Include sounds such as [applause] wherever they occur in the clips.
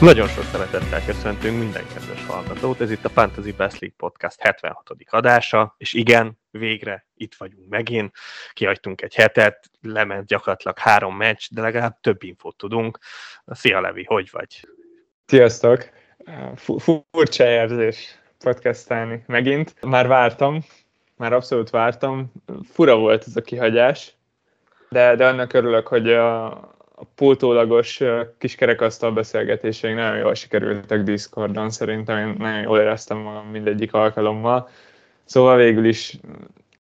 Nagyon sok szeretettel köszöntünk minden kedves hallgatót. Ez itt a Fantasy Best League Podcast 76. adása, és igen, végre itt vagyunk megint. Kihagytunk egy hetet, lement gyakorlatilag három meccs, de legalább több infót tudunk. Szia Levi, hogy vagy? Sziasztok! Furcsa érzés podcastálni megint. Már vártam, már abszolút vártam. Fura volt ez a kihagyás, de, de annak örülök, hogy a, a pótólagos kis kerekasztal beszélgetéseink nagyon jól sikerültek Discordon, szerintem én nagyon jól éreztem magam mindegyik alkalommal. Szóval végül is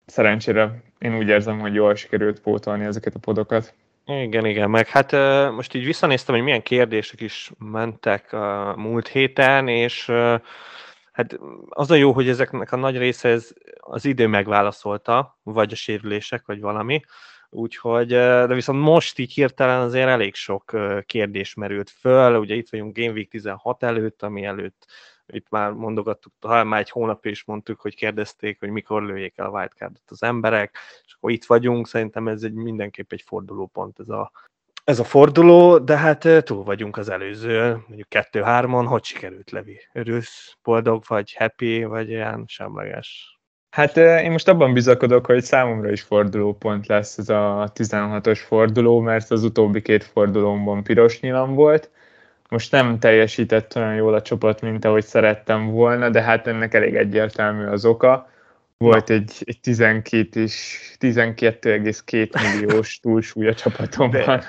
szerencsére én úgy érzem, hogy jól sikerült pótolni ezeket a podokat. Igen, igen, meg hát most így visszanéztem, hogy milyen kérdések is mentek a múlt héten, és hát az a jó, hogy ezeknek a nagy része ez az idő megválaszolta, vagy a sérülések, vagy valami, Úgyhogy, de viszont most így hirtelen azért elég sok kérdés merült föl, ugye itt vagyunk Game Week 16 előtt, ami előtt itt már mondogattuk, talán már egy hónap is mondtuk, hogy kérdezték, hogy mikor lőjék el a wildcardot az emberek, és akkor itt vagyunk, szerintem ez egy mindenképp egy fordulópont ez a, ez a forduló, de hát túl vagyunk az előző, mondjuk kettő-hárman, hogy sikerült Levi? Örülsz, boldog vagy, happy, vagy ilyen semleges? Hát én most abban bizakodok, hogy számomra is fordulópont lesz ez a 16-os forduló, mert az utóbbi két fordulómban piros nyilam volt. Most nem teljesített olyan jól a csapat, mint ahogy szerettem volna, de hát ennek elég egyértelmű az oka. Volt egy, egy 12 és 12,2 milliós [laughs] túlsúly a csapatomban,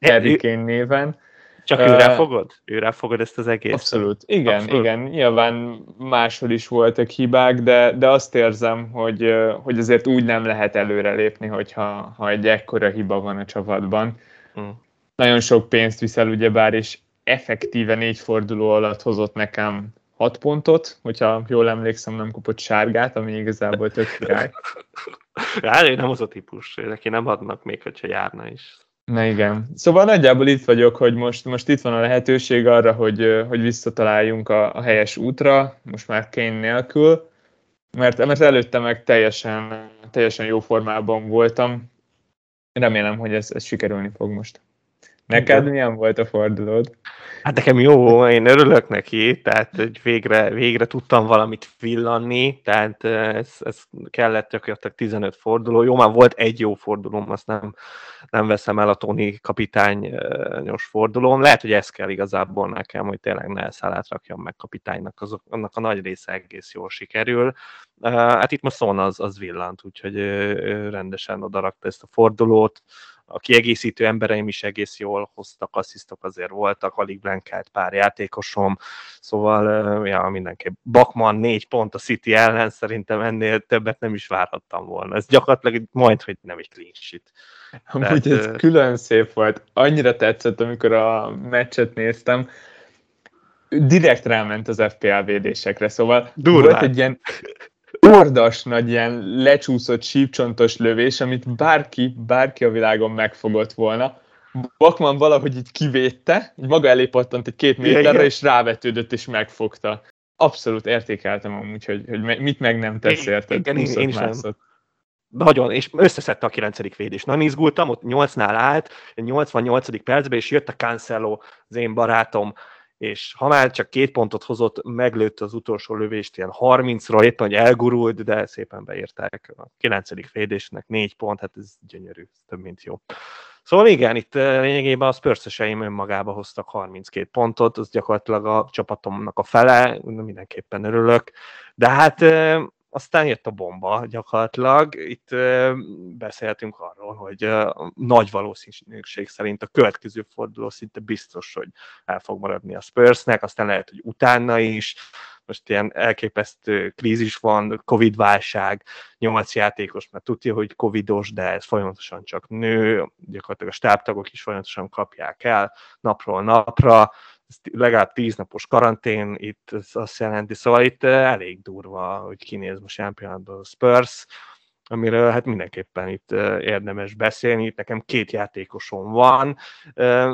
Harry Kane néven csak uh, őre fogod? Őre fogod ezt az egészet? Abszolút. Igen, abszolút. igen. Nyilván máshol is voltak hibák, de, de azt érzem, hogy, hogy azért úgy nem lehet előrelépni, hogyha ha egy ekkora hiba van a csapatban. Mm. Nagyon sok pénzt viszel ugyebár, és effektíve négy forduló alatt hozott nekem hat pontot, hogyha jól emlékszem, nem kapott sárgát, ami igazából tök király. Hát nem az a típus, neki nem adnak még, hogyha járna is. Na igen. Szóval nagyjából itt vagyok, hogy most, most itt van a lehetőség arra, hogy, hogy visszataláljunk a, a helyes útra, most már Kane nélkül, mert, mert előtte meg teljesen, teljesen jó formában voltam. Remélem, hogy ez, ez sikerülni fog most. Neked milyen volt a fordulód? Hát nekem jó, én örülök neki, tehát hogy végre, végre tudtam valamit villanni, tehát ez, ez kellett gyakorlatilag 15 forduló. Jó, már volt egy jó fordulóm, azt nem, nem veszem el a Tony kapitányos fordulón. Lehet, hogy ez kell igazából nekem, hogy tényleg ne elszállát rakjam meg kapitánynak, azok, annak a nagy része egész jól sikerül. Hát itt most szóna az, az villant, úgyhogy rendesen odarakta ezt a fordulót a kiegészítő embereim is egész jól hoztak, asszisztok azért voltak, alig blankelt pár játékosom, szóval ja, mindenképp Bakman négy pont a City ellen, szerintem ennél többet nem is várhattam volna. Ez gyakorlatilag majd, hogy nem egy clean sheet. Amúgy Tehát, ez külön szép volt. Annyira tetszett, amikor a meccset néztem, direkt ráment az FPL védésekre, szóval Durván. volt egy ilyen ordas nagy ilyen lecsúszott sípcsontos lövés, amit bárki, bárki a világon megfogott volna. Bakman valahogy így kivédte, így maga elé pattant egy két méterre, és rávetődött, és megfogta. Abszolút értékeltem amúgy, hogy, hogy mit meg nem tesz érted. Igen, én, én is nagyon, és összeszedte a 9. védést. Nagyon izgultam, ott 8-nál állt, 88. percben, és jött a Cancelo, az én barátom, és ha már csak két pontot hozott, meglőtt az utolsó lövést ilyen 30-ra, éppen, hogy elgurult, de szépen beírták a 9. védésnek négy pont, hát ez gyönyörű, több mint jó. Szóval igen, itt eh, lényegében a spurs önmagába hoztak 32 pontot, az gyakorlatilag a csapatomnak a fele, mindenképpen örülök, de hát eh, aztán jött a bomba gyakorlatilag. Itt beszéltünk arról, hogy nagy valószínűség szerint a következő forduló szinte biztos, hogy el fog maradni a Spursnek, aztán lehet, hogy utána is. Most ilyen elképesztő krízis van, Covid-válság, nyolc játékos, mert tudja, hogy covidos, de ez folyamatosan csak nő, gyakorlatilag a stábtagok is folyamatosan kapják el napról napra, legalább tíz napos karantén, itt ez azt jelenti, szóval itt elég durva, hogy kinéz most jelen pillanatban a Spurs, amiről hát mindenképpen itt érdemes beszélni. Itt nekem két játékosom van,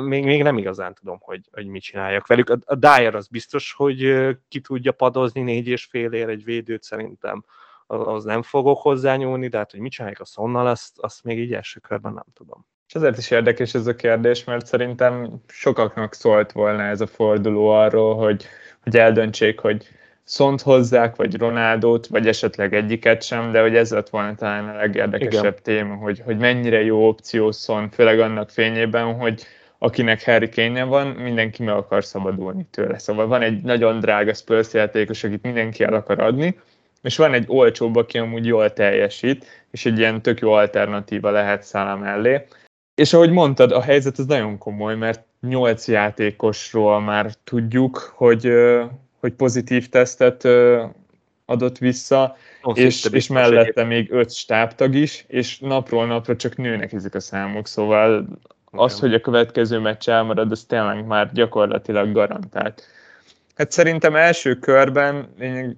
még, még nem igazán tudom, hogy, hogy mit csináljak velük. A, a Dyer az biztos, hogy ki tudja padozni négy és fél ér egy védőt, szerintem az nem fogok hozzányúlni, de hát hogy mit csinálják a Sonnal, azt, azt még így első körben nem tudom. És azért is érdekes ez a kérdés, mert szerintem sokaknak szólt volna ez a forduló arról, hogy, hogy eldöntsék, hogy Szont hozzák, vagy Ronaldót, vagy esetleg egyiket sem, de hogy ez lett volna talán a legérdekesebb Igen. téma, hogy, hogy mennyire jó opció Szont, főleg annak fényében, hogy akinek Harry kane van, mindenki meg akar szabadulni tőle. Szóval van egy nagyon drága Spurs játékos, akit mindenki el akar adni, és van egy olcsóbb, aki amúgy jól teljesít, és egy ilyen tök jó alternatíva lehet szállam mellé. És ahogy mondtad, a helyzet az nagyon komoly, mert nyolc játékosról már tudjuk, hogy, hogy pozitív tesztet adott vissza, oh, és, és mellette még öt stábtag is, és napról napra csak nőnek ezek a számok, szóval az, hogy a következő meccs elmarad, az tényleg már gyakorlatilag garantált. Hát szerintem első körben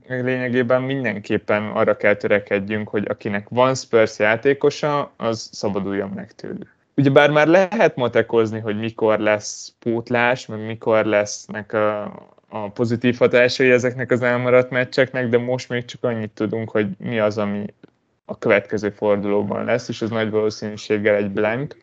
lényegében mindenképpen arra kell törekedjünk, hogy akinek van Spurs játékosa, az szabaduljon meg tőlük. Ugyebár már lehet matekozni, hogy mikor lesz pótlás, meg mikor lesznek a, a pozitív hatásai ezeknek az elmaradt meccseknek, de most még csak annyit tudunk, hogy mi az, ami a következő fordulóban lesz, és az nagy valószínűséggel egy blank.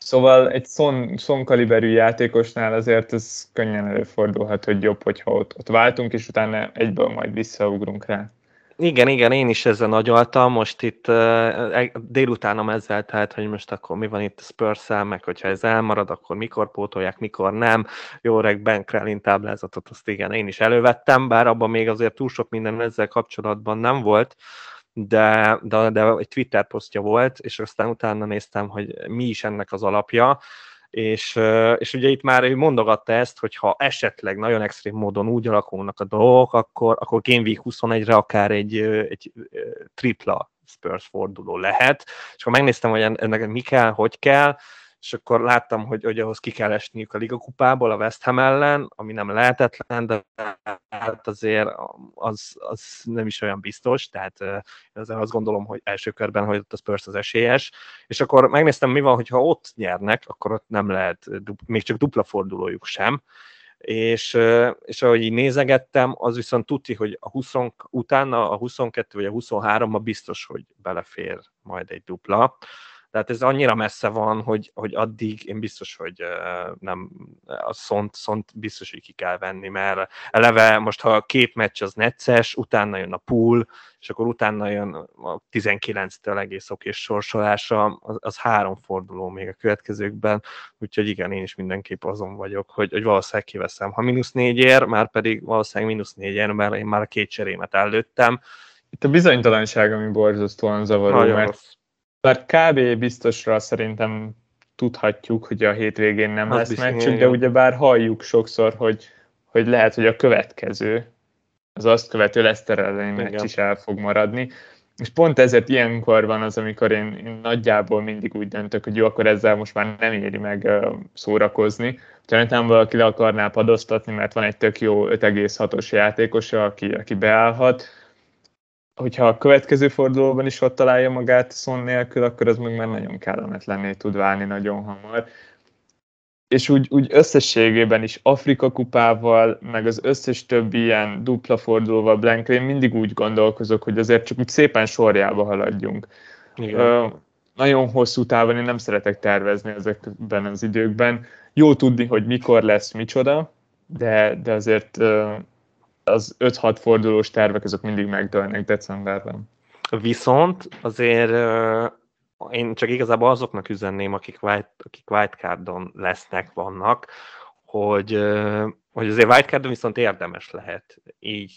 Szóval egy szon, kaliberű játékosnál azért ez könnyen előfordulhat, hogy jobb, hogyha ott, ott váltunk, és utána egyből majd visszaugrunk rá. Igen, igen, én is ezzel nagyoltam, most itt uh, délutánom ezzel, tehát, hogy most akkor mi van itt a spurs meg hogyha ez elmarad, akkor mikor pótolják, mikor nem. Jó reg Ben Krellin táblázatot, azt igen, én is elővettem, bár abban még azért túl sok minden ezzel kapcsolatban nem volt, de, de, de egy Twitter posztja volt, és aztán utána néztem, hogy mi is ennek az alapja, és, és ugye itt már ő mondogatta ezt, hogy ha esetleg nagyon extrém módon úgy alakulnak a dolgok, akkor, akkor Game Week 21-re akár egy, egy tripla Spurs forduló lehet, és akkor megnéztem, hogy ennek mi kell, hogy kell, és akkor láttam, hogy, hogy ahhoz ki kell esniük a Liga kupából a West Ham ellen, ami nem lehetetlen, de hát azért az, az nem is olyan biztos, tehát ezzel azt gondolom, hogy első körben, hogy ott a Spurs az esélyes, és akkor megnéztem, mi van, hogyha ott nyernek, akkor ott nem lehet még csak dupla fordulójuk sem, és, és ahogy így nézegettem, az viszont tudti, hogy a 20, utána a 22 vagy a 23-ban biztos, hogy belefér majd egy dupla, tehát ez annyira messze van, hogy, hogy addig én biztos, hogy nem, a szont, szont biztos, hogy ki kell venni, mert eleve most, ha a két meccs az necces, utána jön a pool, és akkor utána jön a 19-től egész okés sorsolása, az, az három forduló még a következőkben, úgyhogy igen, én is mindenképp azon vagyok, hogy, hogy valószínűleg kiveszem. Ha mínusz ér, már pedig valószínűleg mínusz ér, mert én már a két cserémet előttem. Itt a bizonytalanság, ami borzasztóan zavaró, Nagyon mert rossz bár kb. biztosra szerintem tudhatjuk, hogy a hétvégén nem az lesz meccsünk, de ugye bár halljuk sokszor, hogy, hogy lehet, hogy a következő, az azt követő Leszter elleni meccs is el fog maradni. És pont ezért ilyenkor van az, amikor én, én nagyjából mindig úgy döntök, hogy jó, akkor ezzel most már nem éri meg uh, szórakozni. Talán valaki le akarná padoztatni, mert van egy tök jó 5,6-os játékosa, aki, aki beállhat, hogyha a következő fordulóban is ott találja magát szon nélkül, akkor az meg már nagyon kellemetlenné tud válni nagyon hamar. És úgy, úgy összességében is Afrika kupával, meg az összes többi ilyen dupla fordulóval Blank, én mindig úgy gondolkozok, hogy azért csak úgy szépen sorjába haladjunk. Igen. Ö, nagyon hosszú távon én nem szeretek tervezni ezekben az időkben. Jó tudni, hogy mikor lesz micsoda, de, de azért az 5-6 fordulós tervek azok mindig megdőlnek decemberben. Viszont azért én csak igazából azoknak üzenném, akik, white, akik wildcardon lesznek, vannak, hogy, hogy azért wildcardon viszont érdemes lehet így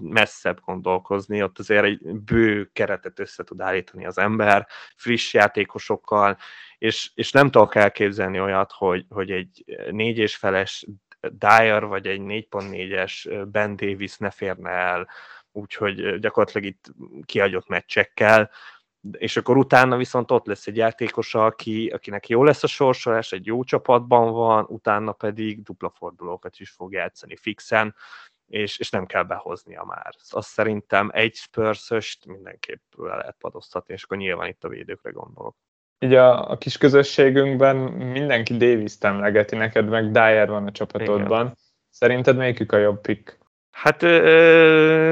messzebb gondolkozni, ott azért egy bő keretet össze tud állítani az ember, friss játékosokkal, és, és nem tudok elképzelni olyat, hogy, hogy egy négy és feles Dyer vagy egy 4.4-es Ben Davis ne férne el, úgyhogy gyakorlatilag itt kiadott meccsekkel, és akkor utána viszont ott lesz egy játékos, aki, akinek jó lesz a sorsolás, egy jó csapatban van, utána pedig dupla fordulókat is fog játszani fixen, és, és nem kell behoznia már. Azt szerintem egy spurs mindenképp le lehet padoztatni, és akkor nyilván itt a védőkre gondolok így a, a kis közösségünkben mindenki Davis-t emlegeti, neked meg Dyer van a csapatodban. Igen. Szerinted melyikük a jobb pick? Hát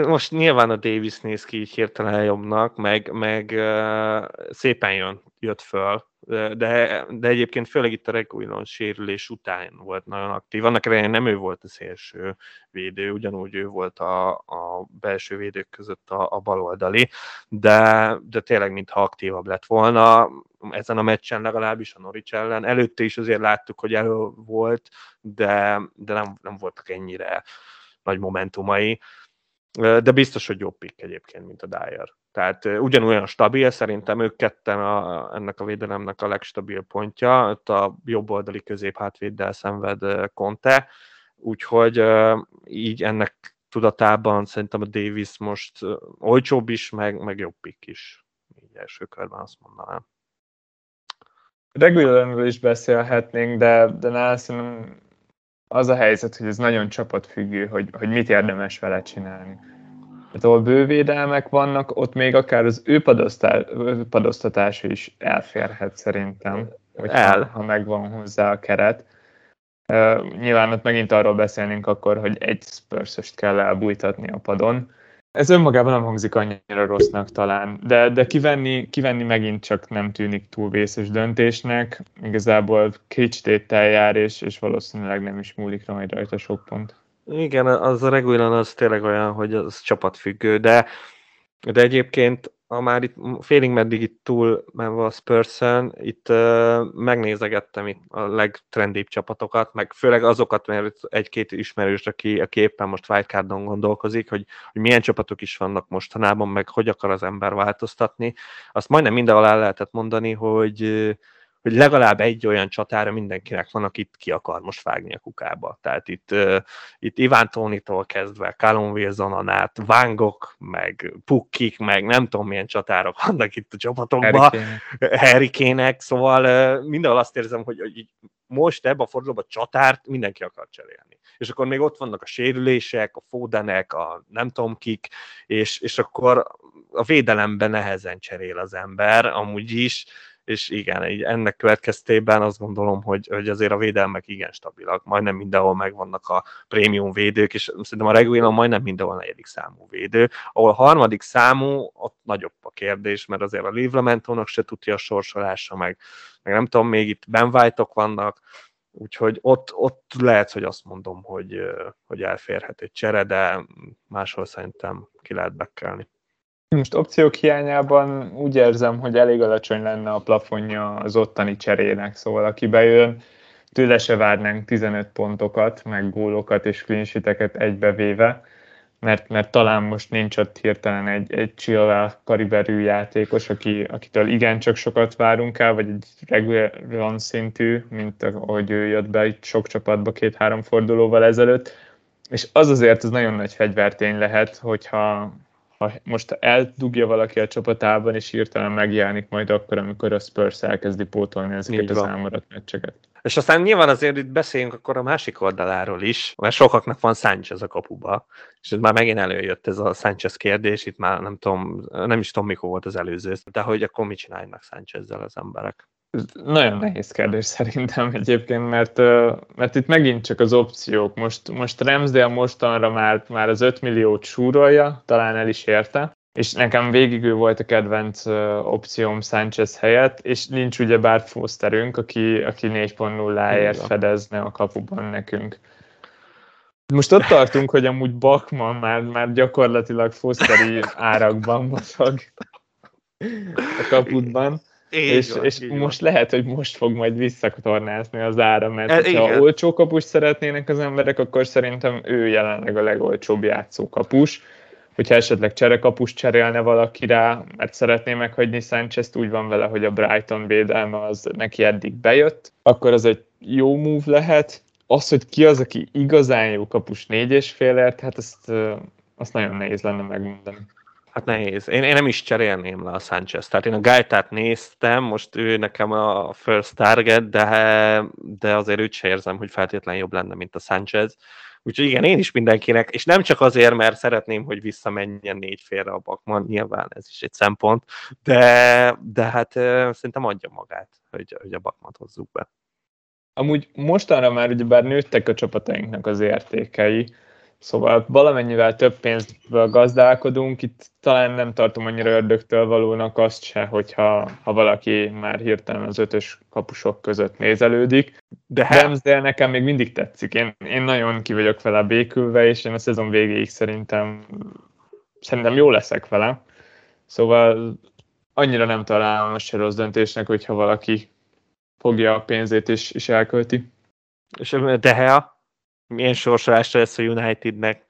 most nyilván a Davis néz ki így hirtelen jobbnak, meg, meg szépen jön, jött föl, de, de egyébként főleg itt a Reguilon sérülés után volt nagyon aktív. Annak ellenére nem ő volt a szélső védő, ugyanúgy ő volt a, a belső védők között a, a baloldali, de, de tényleg mintha aktívabb lett volna ezen a meccsen legalábbis a Norwich ellen. Előtte is azért láttuk, hogy elő volt, de, de nem, nem voltak ennyire nagy momentumai, de biztos, hogy jobb pick egyébként, mint a Dyer. Tehát ugyanolyan stabil, szerintem ők ketten a, ennek a védelemnek a legstabil pontja, ott a jobb oldali középhátvéddel szenved Conte, úgyhogy így ennek tudatában szerintem a Davis most olcsóbb is, meg, meg jobb pick is. Így első körben azt mondanám. Regularről is beszélhetnénk, de, de nálam szerintem az a helyzet, hogy ez nagyon csapatfüggő, hogy, hogy mit érdemes vele csinálni. Hát ahol bővédelmek vannak, ott még akár az ő padoztatása is elférhet szerintem, hogy El. ha megvan hozzá a keret. Uh, nyilván ott megint arról beszélnénk akkor, hogy egy spurs kell elbújtatni a padon, ez önmagában nem hangzik annyira rossznak talán, de, de kivenni, kivenni megint csak nem tűnik túl vészes döntésnek. Igazából kétstéttel jár, és, és valószínűleg nem is múlik majd rajta sok pont. Igen, az a Reguilon az tényleg olyan, hogy az csapatfüggő, de, de egyébként ha már itt félig meddig itt túl menve a spurs itt uh, megnézegettem itt a legtrendibb csapatokat, meg főleg azokat, mert egy-két ismerős, aki, aki éppen most wildcardon gondolkozik, hogy, hogy milyen csapatok is vannak mostanában, meg hogy akar az ember változtatni. Azt majdnem mindenhol el lehetett mondani, hogy hogy legalább egy olyan csatára mindenkinek van, akit ki akar most vágni a kukába. Tehát itt, uh, itt Iván Tónitól kezdve, Callum Wilson át, Vángok, meg Pukkik, meg nem tudom milyen csatárok vannak itt a csapatokban, Herikének, szóval uh, mindenhol azt érzem, hogy, hogy most ebben a fordulóban csatárt mindenki akar cserélni. És akkor még ott vannak a sérülések, a fódenek, a nem tudom kik, és, és akkor a védelemben nehezen cserél az ember, amúgy is, és igen, így ennek következtében azt gondolom, hogy, hogy azért a védelmek igen stabilak, majdnem mindenhol megvannak a prémium védők, és szerintem a Reguilon majdnem mindenhol negyedik számú védő, ahol a harmadik számú, ott nagyobb a kérdés, mert azért a Livramento-nak se tudja a sorsolása, meg, meg nem tudom, még itt Ben White-ok vannak, úgyhogy ott, ott lehet, hogy azt mondom, hogy, hogy elférhet egy csere, de máshol szerintem ki lehet bekelni. Most opciók hiányában úgy érzem, hogy elég alacsony lenne a plafonja az ottani cserének, szóval aki bejön, tőle se várnánk 15 pontokat, meg gólokat és clean egybevéve, mert, mert talán most nincs ott hirtelen egy, egy Chilwell kariberű játékos, aki, akitől igencsak sokat várunk el, vagy egy regular szintű, mint ahogy ő jött be itt sok csapatba két-három fordulóval ezelőtt, és az azért az nagyon nagy fegyvertény lehet, hogyha, ha most eldugja valaki a csapatában, és hirtelen megjelenik majd akkor, amikor a Spurs elkezdi pótolni ezeket az elmaradt meccseket. És aztán nyilván azért itt beszéljünk akkor a másik oldaláról is, mert sokaknak van Sánchez a kapuba, és ez már megint előjött ez a Sánchez kérdés, itt már nem tudom, nem is tudom mikor volt az előző, de hogy akkor mit csinálnak Sánchezzel az emberek? Nagyon nehéz kérdés szerintem egyébként, mert, mert itt megint csak az opciók. Most, most Ramsdale mostanra már, már az 5 milliót súrolja, talán el is érte, és nekem végig ő volt a kedvenc opcióm Sánchez helyett, és nincs ugye bár Fosterünk, aki, aki 4.0-ért fedezne a kapuban nekünk. Most ott tartunk, hogy amúgy Bakman már, már gyakorlatilag Fosteri árakban mozog [laughs] a kaputban. Így és, van, és most van. lehet, hogy most fog majd visszatornázni az ára, mert e, ha olcsó kapus szeretnének az emberek, akkor szerintem ő jelenleg a legolcsóbb játszó kapus. Hogyha esetleg cserekapus cserélne valaki rá, mert szeretné meghagyni sanchez úgy van vele, hogy a Brighton védelme az neki eddig bejött, akkor az egy jó move lehet. Az, hogy ki az, aki igazán jó kapus négy és félért, hát azt, azt nagyon nehéz lenne megmondani. Hát nehéz. Én, én nem is cserélném le a Sanchez. Tehát én a Gaitát néztem, most ő nekem a first target, de, de azért őt se érzem, hogy feltétlenül jobb lenne, mint a Sanchez. Úgyhogy igen, én is mindenkinek, és nem csak azért, mert szeretném, hogy visszamenjen négy félre a Bakman, nyilván ez is egy szempont, de, de hát szerintem adja magát, hogy, hogy a Bakmant hozzuk be. Amúgy mostanra már ugyebár nőttek a csapatainknak az értékei, Szóval valamennyivel több pénzből gazdálkodunk, itt talán nem tartom annyira ördögtől valónak azt se, hogyha ha valaki már hirtelen az ötös kapusok között nézelődik. De hát- Ramsdale nekem még mindig tetszik. Én, én nagyon ki vagyok vele békülve, és én a szezon végéig szerintem szerintem jó leszek vele. Szóval annyira nem találom a se rossz döntésnek, hogyha valaki fogja a pénzét és, és elkölti. És De Hea? Milyen sorsolásra lesz a Unitednek.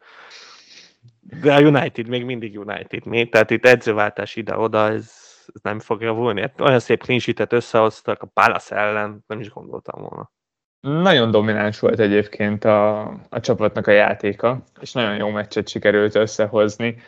De a United még mindig United. Mi? Tehát itt edzőváltás ide-oda, ez, ez nem fog javulni. Hát olyan szép clean összehoztak a Palace ellen, nem is gondoltam volna. Nagyon domináns volt egyébként a, a csapatnak a játéka, és nagyon jó meccset sikerült összehozni.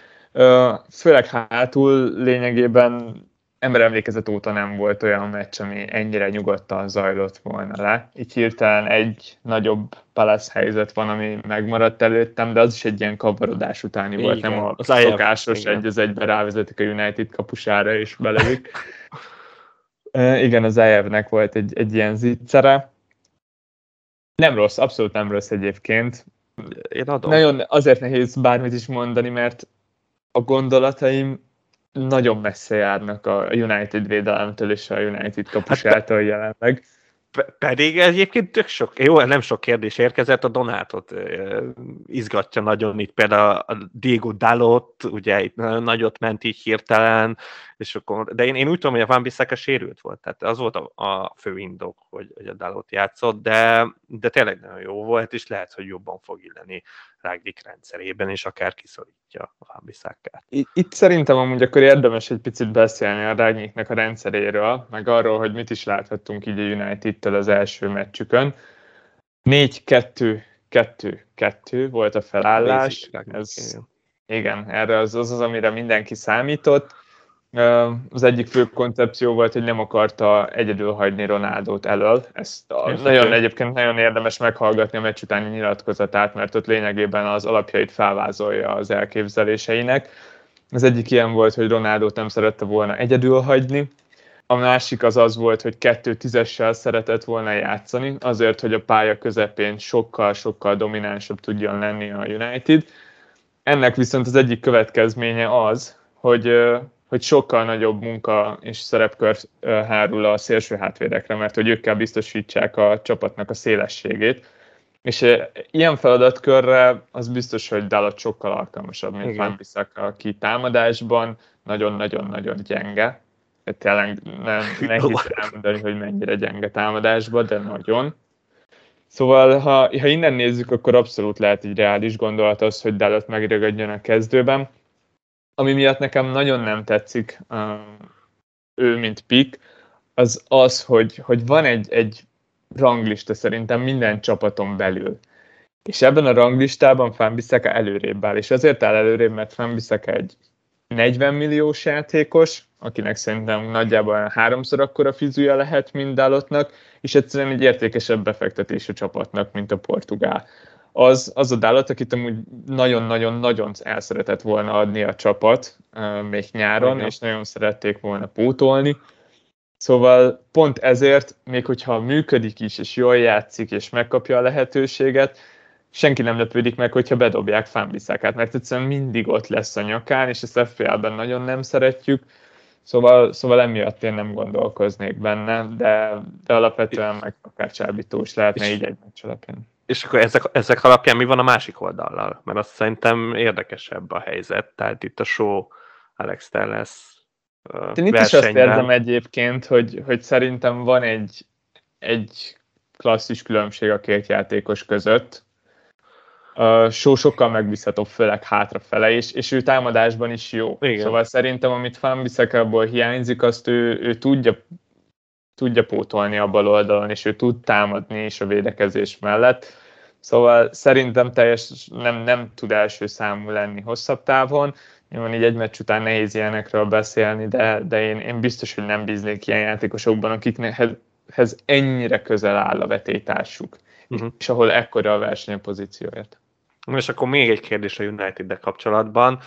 Főleg hátul lényegében ember emlékezet óta nem volt olyan meccs, ami ennyire nyugodtan zajlott volna le. Így hirtelen egy nagyobb Palace helyzet van, ami megmaradt előttem, de az is egy ilyen kavarodás utáni igen, volt, nem a az szokásos egy az egybe rávezetik a United kapusára és belevik. [laughs] igen, az Ayevnek volt egy, egy ilyen zicsere. Nem rossz, abszolút nem rossz egyébként. Én adom. Nagyon azért nehéz bármit is mondani, mert a gondolataim nagyon messze járnak a United védelemtől és a United kapusától hát, jelenleg. Pedig egyébként tök sok, jó, nem sok kérdés érkezett, a Donátot izgatja nagyon itt, például a Diego Dalot, ugye itt nagyot ment így hirtelen, és akkor, de én, én úgy tudom, hogy a Van Bissaka sérült volt, tehát az volt a, a fő indok, hogy, hogy a Dalot játszott, de, de tényleg nagyon jó volt, és lehet, hogy jobban fog illeni Rágdik rendszerében, és akár kiszorítja a Van Bissakát. Itt, itt szerintem amúgy akkor érdemes egy picit beszélni a Rágnyiknek a rendszeréről, meg arról, hogy mit is láthattunk így a United-től az első meccsükön. 4-2-2-2 volt a felállás. Ez, igen, erre az, az az, amire mindenki számított az egyik fő koncepció volt, hogy nem akarta egyedül hagyni Ronaldot elől. Ezt a, nagyon egyébként nagyon érdemes meghallgatni a meccs utáni nyilatkozatát, mert ott lényegében az alapjait felvázolja az elképzeléseinek. Az egyik ilyen volt, hogy Ronaldot nem szerette volna egyedül hagyni, a másik az az volt, hogy kettő tízessel szeretett volna játszani, azért, hogy a pálya közepén sokkal-sokkal dominánsabb tudjon lenni a United. Ennek viszont az egyik következménye az, hogy hogy sokkal nagyobb munka és szerepkör hárul a szélső hátvédekre, mert hogy ők kell biztosítsák a csapatnak a szélességét. És ilyen feladatkörre az biztos, hogy Dalot sokkal alkalmasabb, mint Van Bissaka, aki támadásban nagyon-nagyon-nagyon gyenge. Tényleg nem [laughs] nehéz elmondani, hogy mennyire gyenge támadásban, de nagyon. Szóval, ha, ha innen nézzük, akkor abszolút lehet egy reális gondolat az, hogy Dalot megragadjon a kezdőben ami miatt nekem nagyon nem tetszik ő, mint pick, az az, hogy, hogy van egy, egy ranglista szerintem minden csapaton belül. És ebben a ranglistában Fanbisaka előrébb áll, és azért áll előrébb, mert Fanbisaka egy 40 milliós játékos, akinek szerintem nagyjából háromszor akkora fizúja lehet, mint Dalotnak, és egyszerűen egy értékesebb befektetés a csapatnak, mint a portugál az, az a Dallat, akit amúgy nagyon-nagyon-nagyon el szeretett volna adni a csapat még nyáron, Igen. és nagyon szerették volna pótolni. Szóval pont ezért, még hogyha működik is, és jól játszik, és megkapja a lehetőséget, senki nem lepődik meg, hogyha bedobják Fanbiszákát, mert egyszerűen mindig ott lesz a nyakán, és ezt FPL-ben nagyon nem szeretjük, Szóval, szóval emiatt én nem gondolkoznék benne, de, de alapvetően meg akár csábító is lehetne így egy meccs alapján. És akkor ezek, ezek alapján mi van a másik oldallal? Mert azt szerintem érdekesebb a helyzet. Tehát itt a show Alex uh, Én itt is azt érzem egyébként, hogy, hogy szerintem van egy, egy klasszis különbség a két játékos között. A show sokkal megbízhatóbb, főleg hátrafele, és, és ő támadásban is jó. Igen. Szóval szerintem, amit Fanbiszekából hiányzik, azt ő, ő tudja tudja pótolni a bal oldalon, és ő tud támadni is a védekezés mellett. Szóval szerintem teljes nem, nem tud első számú lenni hosszabb távon. Nyilván így egy meccs után nehéz ilyenekről beszélni, de, de én, én biztos, hogy nem bíznék ilyen játékosokban, akikhez ennyire közel áll a vetétársuk, uh-huh. és ahol ekkora a verseny a pozícióját. És akkor még egy kérdés a United-de kapcsolatban.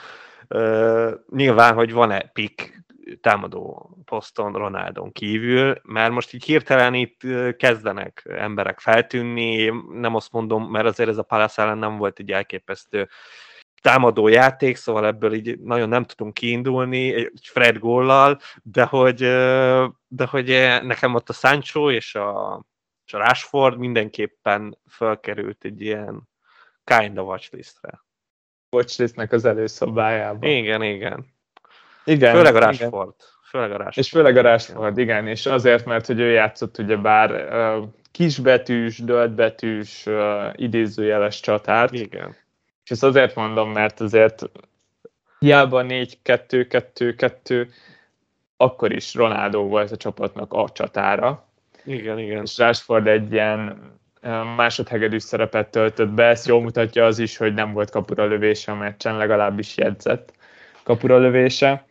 Uh, nyilván, hogy van-e pick támadó poszton Ronaldon kívül, mert most így hirtelen itt kezdenek emberek feltűnni, nem azt mondom, mert azért ez a Palace ellen nem volt egy elképesztő támadó játék, szóval ebből így nagyon nem tudunk kiindulni egy Fred góllal, de hogy, de hogy nekem ott a Sancho és a, és a Rashford mindenképpen felkerült egy ilyen kind of watchlistre. Watchlistnek az előszobájába. Igen, igen. Igen. Főleg a Rashford. Igen. Főleg a Rashford. És főleg a Rashford, igen. És azért, mert hogy ő játszott ugye bár uh, kisbetűs, döltbetűs, uh, idézőjeles csatárt. Igen. És ezt azért mondom, mert azért hiába 4-2-2-2, akkor is Ronaldo volt a csapatnak a csatára. Igen, igen. És Rashford egy ilyen másodhegedűs szerepet töltött be, ezt jól mutatja az is, hogy nem volt kapura lövése a meccsen, legalábbis jegyzett kapura lövése.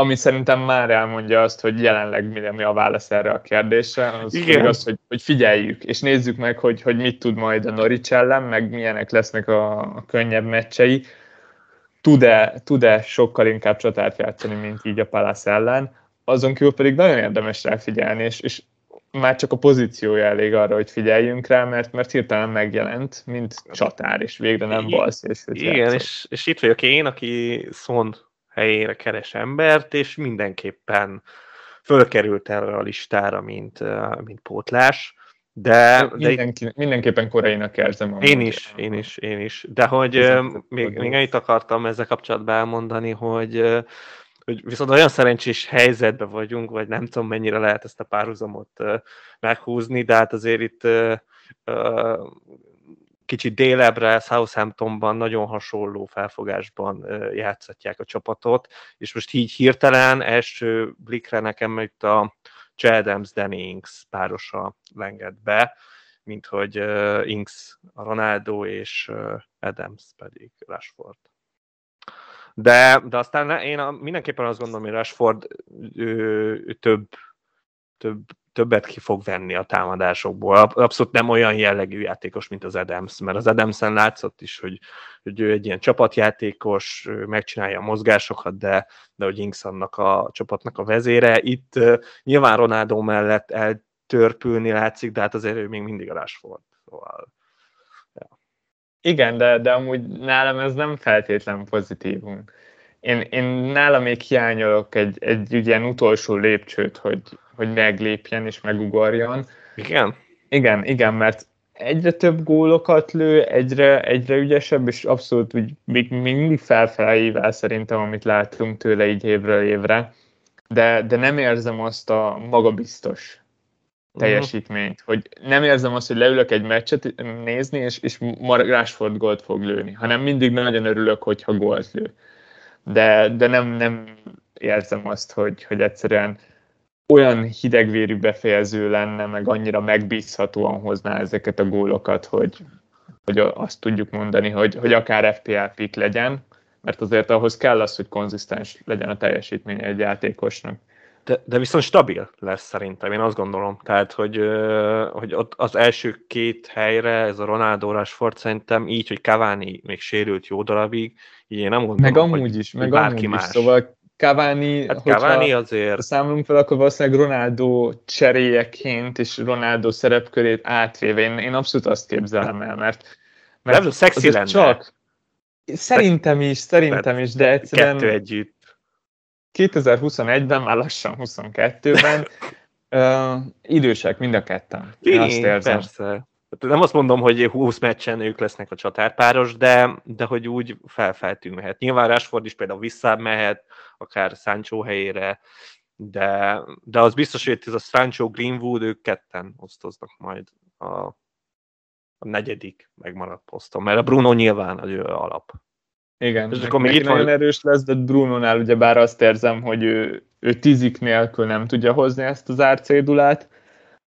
Ami szerintem már elmondja azt, hogy jelenleg mi a válasz erre a kérdésre, az Igen. az, hogy, hogy figyeljük, és nézzük meg, hogy, hogy mit tud majd a Norwich ellen, meg milyenek lesznek a, a könnyebb meccsei. Tud-e, tud-e sokkal inkább csatárt játszani, mint így a Palace ellen, azon kívül pedig nagyon érdemes rá figyelni, és, és már csak a pozíciója elég arra, hogy figyeljünk rá, mert, mert hirtelen megjelent, mint csatár, és végre nem balsz. És Igen, és, és itt vagyok én, aki Szon helyére keres embert, és mindenképpen fölkerült erre a listára, mint, mint pótlás. De, de Mindenki, itt... mindenképpen korainak érzem. Én is, én is, én is. De hogy Viszont, még, még ennyit akartam ezzel kapcsolatban elmondani, hogy hogy viszont olyan szerencsés helyzetben vagyunk, vagy nem tudom mennyire lehet ezt a párhuzamot meghúzni, de hát azért itt kicsit délebre, Southamptonban nagyon hasonló felfogásban játszatják a csapatot, és most így hirtelen első blikre nekem itt a Adams Dennings párosa lenged be, mint hogy Inks a Ronaldo és Adams pedig Rashford. De, de aztán én mindenképpen azt gondolom, hogy Rashford ő, ő több, több, többet ki fog venni a támadásokból. Abszolút nem olyan jellegű játékos, mint az Adams, mert az Adamsen látszott is, hogy, hogy ő egy ilyen csapatjátékos, megcsinálja a mozgásokat, de, de hogy Inks annak a csapatnak a vezére. Itt nyilván Ronaldo mellett eltörpülni látszik, de hát azért ő még mindig a Rashford. Szóval igen, de, de amúgy nálam ez nem feltétlen pozitívum. Én, én nálam még hiányolok egy, egy ilyen utolsó lépcsőt, hogy, hogy meglépjen és megugorjon. Igen? Igen, igen, mert egyre több gólokat lő, egyre, egyre ügyesebb, és abszolút úgy még, még mindig felfeleivel szerintem, amit látunk tőle így évről évre. De, de nem érzem azt a magabiztos teljesítményt, hogy nem érzem azt, hogy leülök egy meccset nézni, és, és Rashford gólt fog lőni, hanem mindig nagyon örülök, hogyha gólt lő. De, de nem, nem érzem azt, hogy, hogy egyszerűen olyan hidegvérű befejező lenne, meg annyira megbízhatóan hozná ezeket a gólokat, hogy, hogy azt tudjuk mondani, hogy, hogy akár FPL pick legyen, mert azért ahhoz kell az, hogy konzisztens legyen a teljesítménye egy játékosnak. De, de viszont stabil lesz szerintem, én azt gondolom. Tehát, hogy, hogy ott az első két helyre ez a Ronaldo Rashford szerintem így, hogy Cavani még sérült jó darabig, így én nem gondolom, Meg amúgy hogy is, meg bárki amúgy más. is, szóval Cavani, hát Cavani azért... számolunk fel, akkor valószínűleg Ronaldo cseréjeként és Ronaldo szerepkörét átvéve. Én, én abszolút azt képzelem el, mert, mert nem, szexi lenne. Csak, szerintem is, szerintem is, de egyszerűen... Kettő együtt 2021-ben, már lassan 22-ben uh, idősek mind a ketten. Én azt érzem. Persze. Nem azt mondom, hogy 20 meccsen ők lesznek a csatárpáros, de, de hogy úgy felfeltűnhet. Nyilván Rashford is például visszamehet, akár Sancho helyére, de, de az biztos, hogy ez a Sancho Greenwood, ők ketten osztoznak majd a, a negyedik megmaradt poszton, mert a Bruno nyilván az ő alap. Igen, és akkor még itt nagyon van... erős lesz, de Bruno-nál ugye bár azt érzem, hogy ő, ő tízik nélkül nem tudja hozni ezt az árcédulát.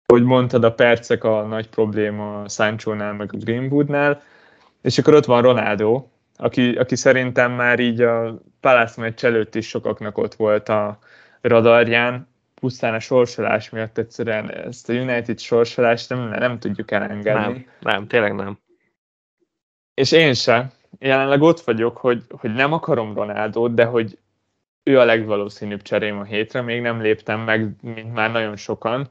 Hogy mondtad, a percek a nagy probléma Sancho-nál, meg a Greenwoodnál. És akkor ott van Ronaldo, aki, aki szerintem már így a Palace meccs előtt is sokaknak ott volt a radarján, pusztán a sorsolás miatt egyszerűen ezt a United sorsolást nem, nem tudjuk elengedni. Nem, nem, tényleg nem. És én sem, jelenleg ott vagyok, hogy, hogy nem akarom Ronaldot, de hogy ő a legvalószínűbb cserém a hétre, még nem léptem meg, mint már nagyon sokan,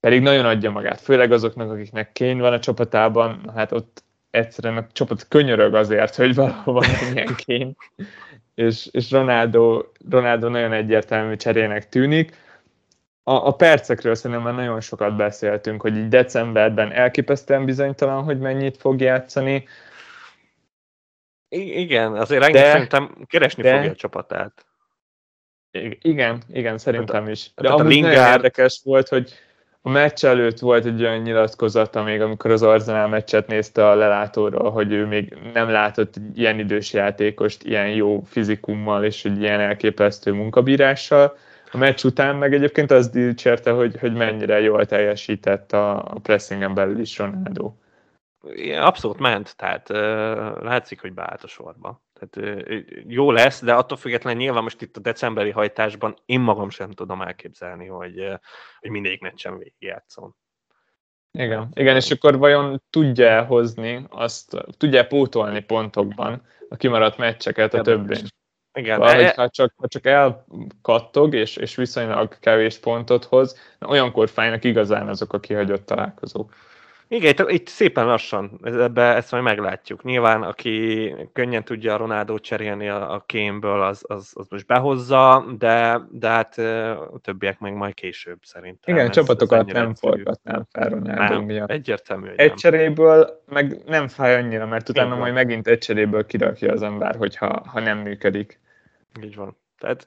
pedig nagyon adja magát, főleg azoknak, akiknek kény van a csapatában, hát ott egyszerűen a csapat könyörög azért, hogy valahol menjen kény, és, és Ronaldo, Ronaldo nagyon egyértelmű cserének tűnik. A, a percekről szerintem már nagyon sokat beszéltünk, hogy így decemberben elképesztően bizonytalan, hogy mennyit fog játszani. I- igen, azért rengeteg szerintem keresni de, fogja a csapatát. Igen, igen, szerintem is. De amúgy Lingard... nagyon érdekes volt, hogy a meccs előtt volt egy olyan nyilatkozata még, amikor az Arsenal meccset nézte a lelátóról, hogy ő még nem látott ilyen idős játékost, ilyen jó fizikummal és egy ilyen elképesztő munkabírással. A meccs után meg egyébként az dicsérte, hogy, hogy mennyire jól teljesített a, a pressingen belül is Ronaldo. Abszolút ment, tehát látszik, hogy beállt a sorba. Tehát jó lesz, de attól függetlenül nyilván most itt a decemberi hajtásban én magam sem tudom elképzelni, hogy, hogy mindig meccsen végigjátszom. Igen, igen, és akkor vajon tudja hozni azt, tudja pótolni pontokban a kimaradt meccseket a többén? Igen. Valahogy, e- ha, csak, ha csak elkattog, és, és viszonylag kevés pontot hoz, olyankor fájnak igazán azok a kihagyott találkozók. Igen, itt, itt szépen lassan, ebbe, ezt majd meglátjuk. Nyilván, aki könnyen tudja a Ronaldo cserélni a, a kémből, az, az, az most behozza, de, de hát a többiek meg majd később szerintem. Igen, ez, csapatokat ez nem forgatnám fel Ronaldo nem, miatt. Egyértelmű, Egy nem. cseréből meg nem fáj annyira, mert utána Igen. majd megint egy cseréből kirakja az ember, hogyha ha nem működik. Így van. Tehát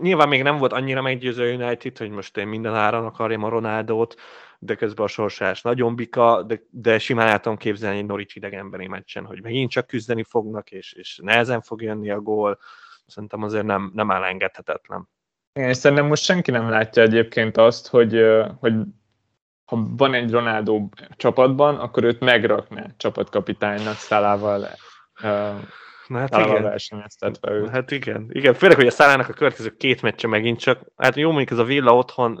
nyilván még nem volt annyira meggyőző United, hogy most én minden áron akarjam a Ronaldót, de közben a sorsás nagyon bika, de, de simán el tudom képzelni egy Norwich idegenbeni meccsen, hogy megint csak küzdeni fognak, és, és nehezen fog jönni a gól. Szerintem azért nem, nem áll engedhetetlen. Igen, és szerintem most senki nem látja egyébként azt, hogy, hogy ha van egy Ronaldo csapatban, akkor őt megrakná csapatkapitánynak Szalával Na hát igen. versenyeztetve őt. Hát igen, igen. Főleg, hogy a Szálának a következő két meccse megint csak, hát jó, mondjuk ez a Villa otthon,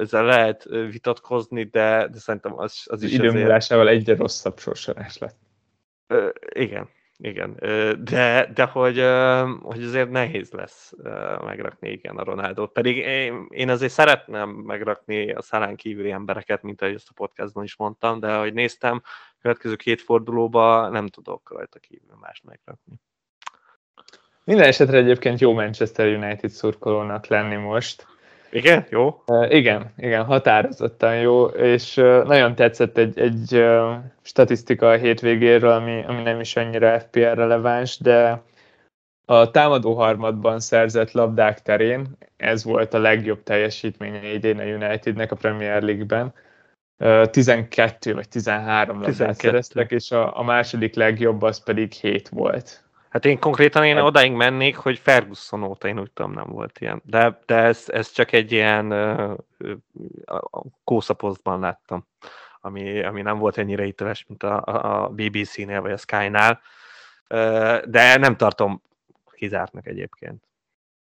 ezzel lehet vitatkozni, de, de szerintem az, az is Időmúlásával azért... egyre rosszabb sorsolás lett. Uh, igen, igen. De, de hogy, hogy azért nehéz lesz megrakni igen a Ronaldot. Pedig én, én azért szeretném megrakni a szálán kívüli embereket, mint ahogy ezt a podcastban is mondtam, de ahogy néztem, következő két fordulóban nem tudok rajta kívül mást megrakni. Minden esetre egyébként jó Manchester United szurkolónak lenni most. Igen? Jó? Uh, igen, igen, határozottan jó, és uh, nagyon tetszett egy, egy uh, statisztika a hétvégéről, ami, ami nem is annyira FPL releváns, de a támadó harmadban szerzett labdák terén ez volt a legjobb teljesítménye idén a Unitednek a Premier League-ben. 12 vagy 13 labdát 12. szereztek, és a, a második legjobb az pedig 7 volt. Hát én konkrétan én odáig mennék, hogy Ferguson óta én úgy tudom nem volt ilyen. De, de ez, ez csak egy ilyen uh, kószaposztban láttam, ami, ami nem volt ennyire hiteles, mint a, a BBC-nél vagy a Sky-nál. Uh, de nem tartom kizártnak egyébként.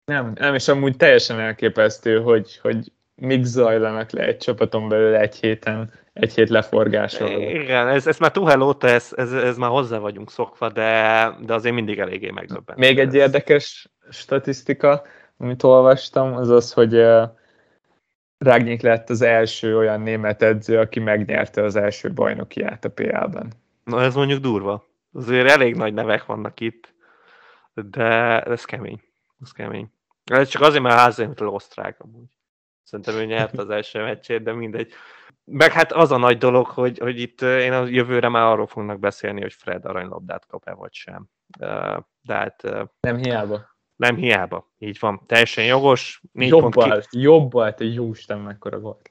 Nem, nem, és amúgy teljesen elképesztő, hogy, hogy mik zajlanak le egy csapaton belül egy héten, egy hét leforgással. Igen, ez, ez már Tuhel óta, ez, ez, ez, már hozzá vagyunk szokva, de, de azért mindig eléggé megdöbbent. Még egy érdekes statisztika, amit olvastam, az az, hogy Rágnyik lett az első olyan német edző, aki megnyerte az első bajnokiát a PL-ben. Na ez mondjuk durva. Azért elég nagy nevek vannak itt, de ez kemény. Ez kemény. Ez csak azért, mert házaimitől osztrák amúgy. Szerintem ő nyert az első meccsét, de mindegy. Meg hát az a nagy dolog, hogy, hogy itt én a jövőre már arról fognak beszélni, hogy Fred aranylabdát kap-e vagy sem. De hát... Nem hiába. Nem hiába. Így van. Teljesen jogos. Jobbal, jobbal, te jó Isten, mekkora gólt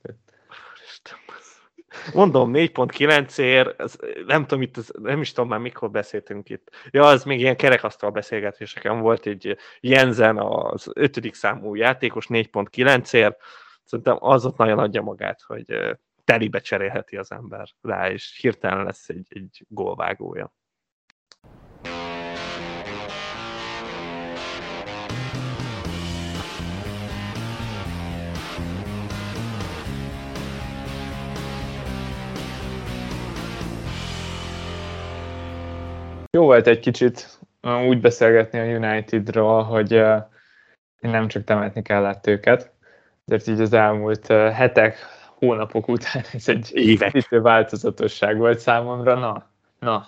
Mondom, 4.9 ér, ez, nem tudom, itt, nem is tudom már mikor beszéltünk itt. Ja, az még ilyen kerekasztal beszélgetéseken volt egy Jensen az ötödik számú játékos 4.9 ér, szerintem az ott nagyon adja magát, hogy telibe cserélheti az ember rá, és hirtelen lesz egy, egy gólvágója. Jó volt egy kicsit úgy beszélgetni a Unitedról, hogy nem csak temetni kellett őket, ezért így az elmúlt hetek, hónapok után ez egy Évek. változatosság volt számomra. Na, na.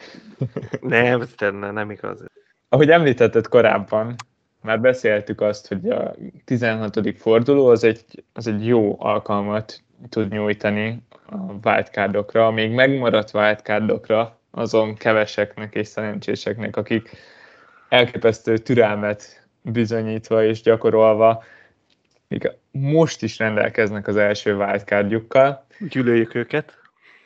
[laughs] Nem, tenne, nem igaz. Ahogy említetted korábban, már beszéltük azt, hogy a 16. forduló az egy, az egy jó alkalmat tud nyújtani a wildcardokra, még megmaradt wildcardokra, azon keveseknek és szerencséseknek, akik elképesztő türelmet bizonyítva és gyakorolva még most is rendelkeznek az első wildcardjukkal. Gyűlöljük őket.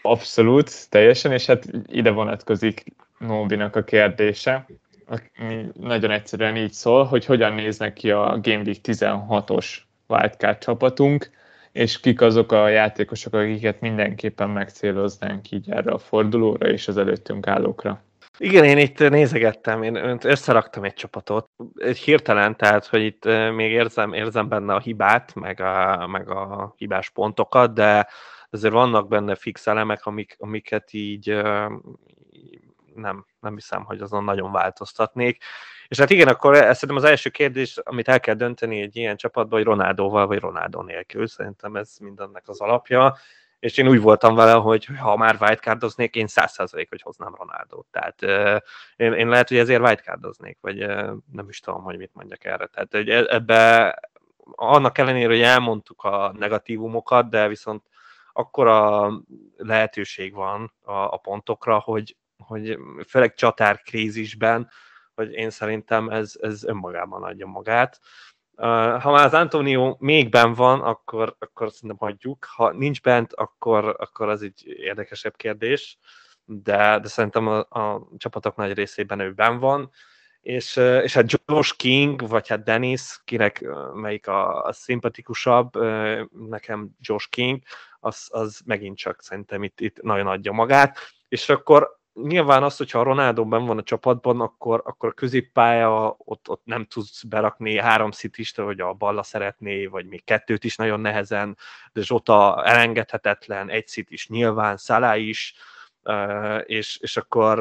Abszolút, teljesen, és hát ide vonatkozik Nóbinak a kérdése, ami nagyon egyszerűen így szól, hogy hogyan néznek ki a Game Week 16-os wildcard csapatunk, és kik azok a játékosok, akiket mindenképpen megcéloznánk így erre a fordulóra és az előttünk állókra. Igen, én itt nézegettem, én összeraktam egy csapatot, egy hirtelen, tehát, hogy itt még érzem, érzem benne a hibát, meg a, meg a hibás pontokat, de azért vannak benne fix elemek, amik, amiket így nem, nem hiszem, hogy azon nagyon változtatnék. És hát igen, akkor ez szerintem az első kérdés, amit el kell dönteni egy ilyen csapatban, hogy Ronaldóval vagy Ronaldo nélkül. Szerintem ez mindennek az alapja és én úgy voltam vele, hogy ha már wildcardoznék, én száz százalék, hogy hoznám Ronaldot. Tehát én, én lehet, hogy ezért wildcardoznék, vagy nem is tudom, hogy mit mondjak erre. Tehát hogy e, ebbe annak ellenére, hogy elmondtuk a negatívumokat, de viszont akkora lehetőség van a, a pontokra, hogy, hogy főleg csatárkrízisben, hogy én szerintem ez, ez önmagában adja magát ha már az Antonio még ben van, akkor, akkor szerintem hagyjuk. Ha nincs bent, akkor, akkor az egy érdekesebb kérdés, de, de szerintem a, a csapatok nagy részében ő ben van. És, és hát Josh King, vagy hát Dennis, kinek melyik a, a szimpatikusabb, nekem Josh King, az, az megint csak szerintem itt, itt nagyon adja magát. És akkor nyilván az, hogyha a Ronaldo ben van a csapatban, akkor, akkor a középpálya, ott, ott nem tudsz berakni három szitist, hogy a Balla szeretné, vagy még kettőt is nagyon nehezen, de Zsota elengedhetetlen, egy szit is nyilván, Szalá is, és, és akkor